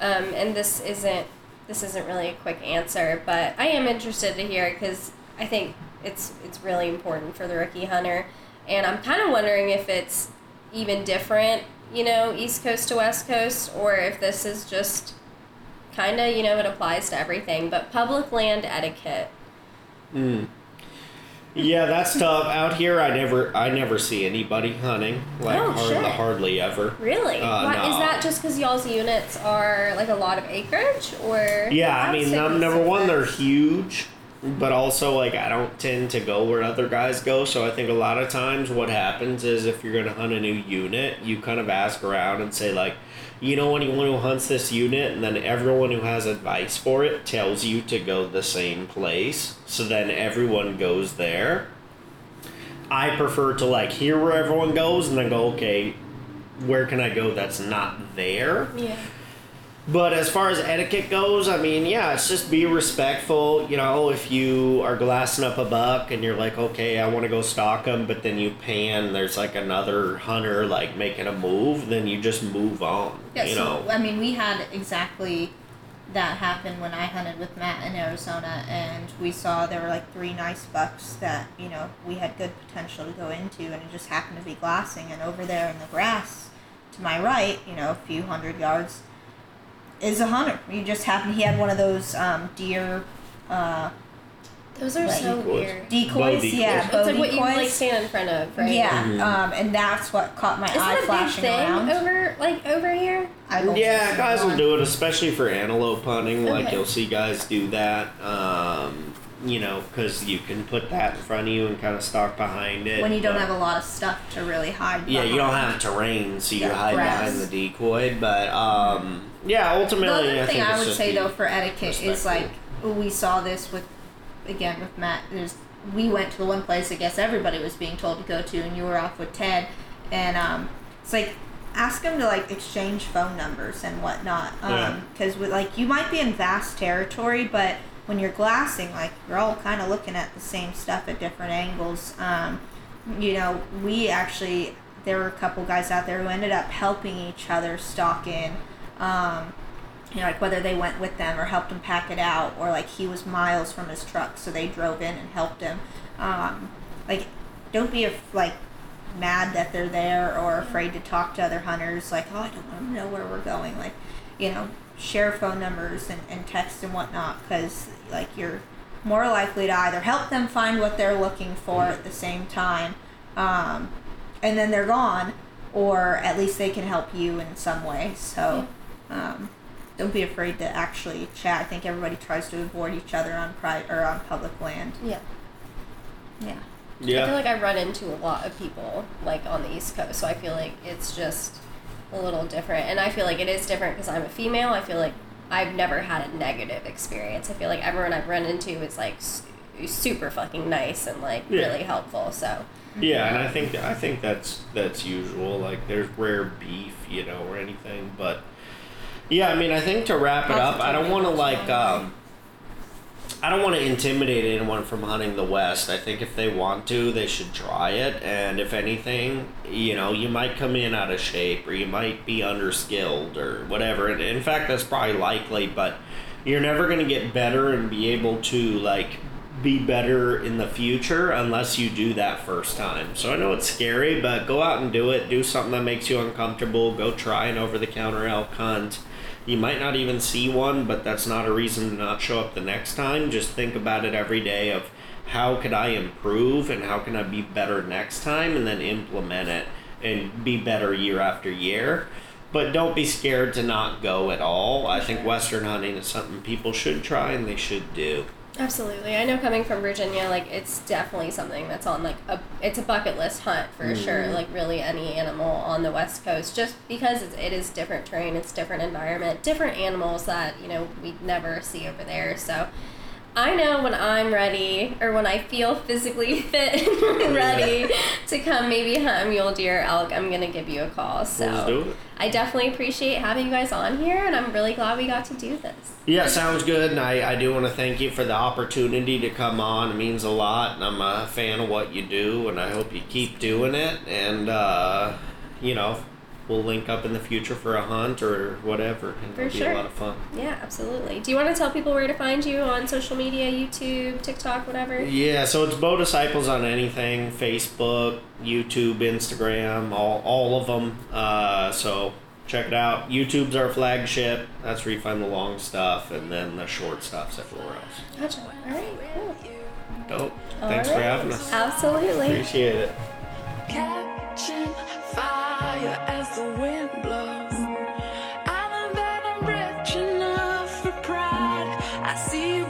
Um, and this isn't this isn't really a quick answer, but I am interested to hear because I think it's it's really important for the rookie hunter, and I'm kind of wondering if it's even different, you know, East Coast to West Coast, or if this is just kind of you know it applies to everything. But public land etiquette. Yeah, that's tough. Out here, I never, I never see anybody hunting. Like Oh, hardly, shit. hardly ever. Really? Uh, Why, Is that just because y'all's units are like a lot of acreage, or? Yeah, I mean, num- number one, they're huge, but also like I don't tend to go where other guys go. So I think a lot of times what happens is if you're gonna hunt a new unit, you kind of ask around and say like, you know anyone who hunts this unit, and then everyone who has advice for it tells you to go the same place. So then everyone goes there. I prefer to like hear where everyone goes and then go, okay, where can I go that's not there? Yeah. But as far as etiquette goes, I mean, yeah, it's just be respectful. You know, if you are glassing up a buck and you're like, okay, I want to go stalk him, but then you pan, there's like another hunter like making a move, then you just move on. Yeah, you so know, I mean, we had exactly that happen when I hunted with Matt in Arizona, and we saw there were like three nice bucks that you know we had good potential to go into, and it just happened to be glassing. And over there in the grass to my right, you know, a few hundred yards, is a hunter. You just happened he had one of those um, deer uh, Those are Like so decoys. weird. decoys. decoys. Yeah, It's like what you like stand in front of, right? Yeah, um, and that's what caught my Isn't eye that a big flashing thing around. over like over here? I don't Yeah, see guys will do it, especially for antelope hunting. Like Okay. you'll see guys do that. Um, you know, because you can put that in front of you and kind of stalk behind it. when you don't have a lot of stuff to really hide. Yeah, you don't behind. have terrain, so you Yeah, hide grass. behind the decoy. But um, yeah, The ultimately, other I thing think I would say though for etiquette is like we saw this with again with Matt. There's we went to the one place I guess everybody was being told to go to, and you were off with Ted, and um, it's like ask them to like exchange phone numbers and whatnot, Yeah. because with like you might be in vast territory, but when you're glassing, like you're all kind of looking at the same stuff at different angles. Um, you know, we actually there were a couple guys out there who ended up helping each other stalk in. Um, you know, like whether they went with them or helped him pack it out, or like he was miles from his truck, so they drove in and helped him. Um, like, don't be like mad that they're there or afraid to talk to other hunters. Like, oh, I don't want to know where we're going. Like, you know, share phone numbers and, and text and whatnot, because like you're more likely to either help them find what they're looking for at the same time, um, and then they're gone, or at least they can help you in some way. So. Um, don't be afraid to actually chat. I think everybody tries to avoid each other on pri- or on public land. Yeah. Yeah. Yeah. I feel like I run into a lot of people like on the East Coast, so I feel like it's just a little different. And I feel like it is different because I'm a female. I feel like I've never had a negative experience. I feel like everyone I've run into is like s- super fucking nice and like Yeah. really helpful. So yeah, and I think I think that's that's usual. Like there's rare beef, you know, or anything, but yeah, I mean, I think to wrap it up, I don't want to like. Um, I don't want to intimidate anyone from hunting the West. I think if they want to, they should try it. And if anything, you know, you might come in out of shape or you might be underskilled or whatever. And in fact, that's probably likely, but you're never going to get better and be able to, like, be better in the future unless you do that first time. So I know it's scary, but go out and do it. Do something that makes you uncomfortable. Go try an over the counter elk hunt. You might not even see one, but that's not a reason to not show up the next time. Just think about it every day of how could I improve and how can I be better next time and then implement it and be better year after year. But don't be scared to not go at all. I think Western hunting is something people should try and they should do. Absolutely. I know coming from Virginia, like it's definitely something that's on like a it's a bucket list hunt for mm-hmm. sure. Like really any animal on the West Coast, just because it's, it is different terrain, it's different environment, different animals that you know we never see over there. So. I know when I'm ready, or when I feel physically fit and ready to come maybe hunt a mule deer elk, I'm gonna give you a call. So Let's do it. I definitely appreciate having you guys on here, and I'm really glad we got to do this. Yeah, sounds good. And I, I do want to thank you for the opportunity to come on. It means a lot. And I'm a fan of what you do. And I hope you keep doing it. And, uh, you know, we'll link up in the future for a hunt or whatever. And For it'll be sure. a lot of fun. Yeah, absolutely. Do you want to tell people where to find you on social media, YouTube, TikTok, whatever? Yeah, so it's Bow Disciples on anything Facebook, YouTube, Instagram, all, all of them. Uh, so check it out. YouTube's our flagship. That's where you find the long stuff. And then the short stuff's everywhere else. Gotcha. All right, cool. Dope. All Thanks for having us. Absolutely. Appreciate it. Catching fire as the wind blows. I'm rich enough for pride. I see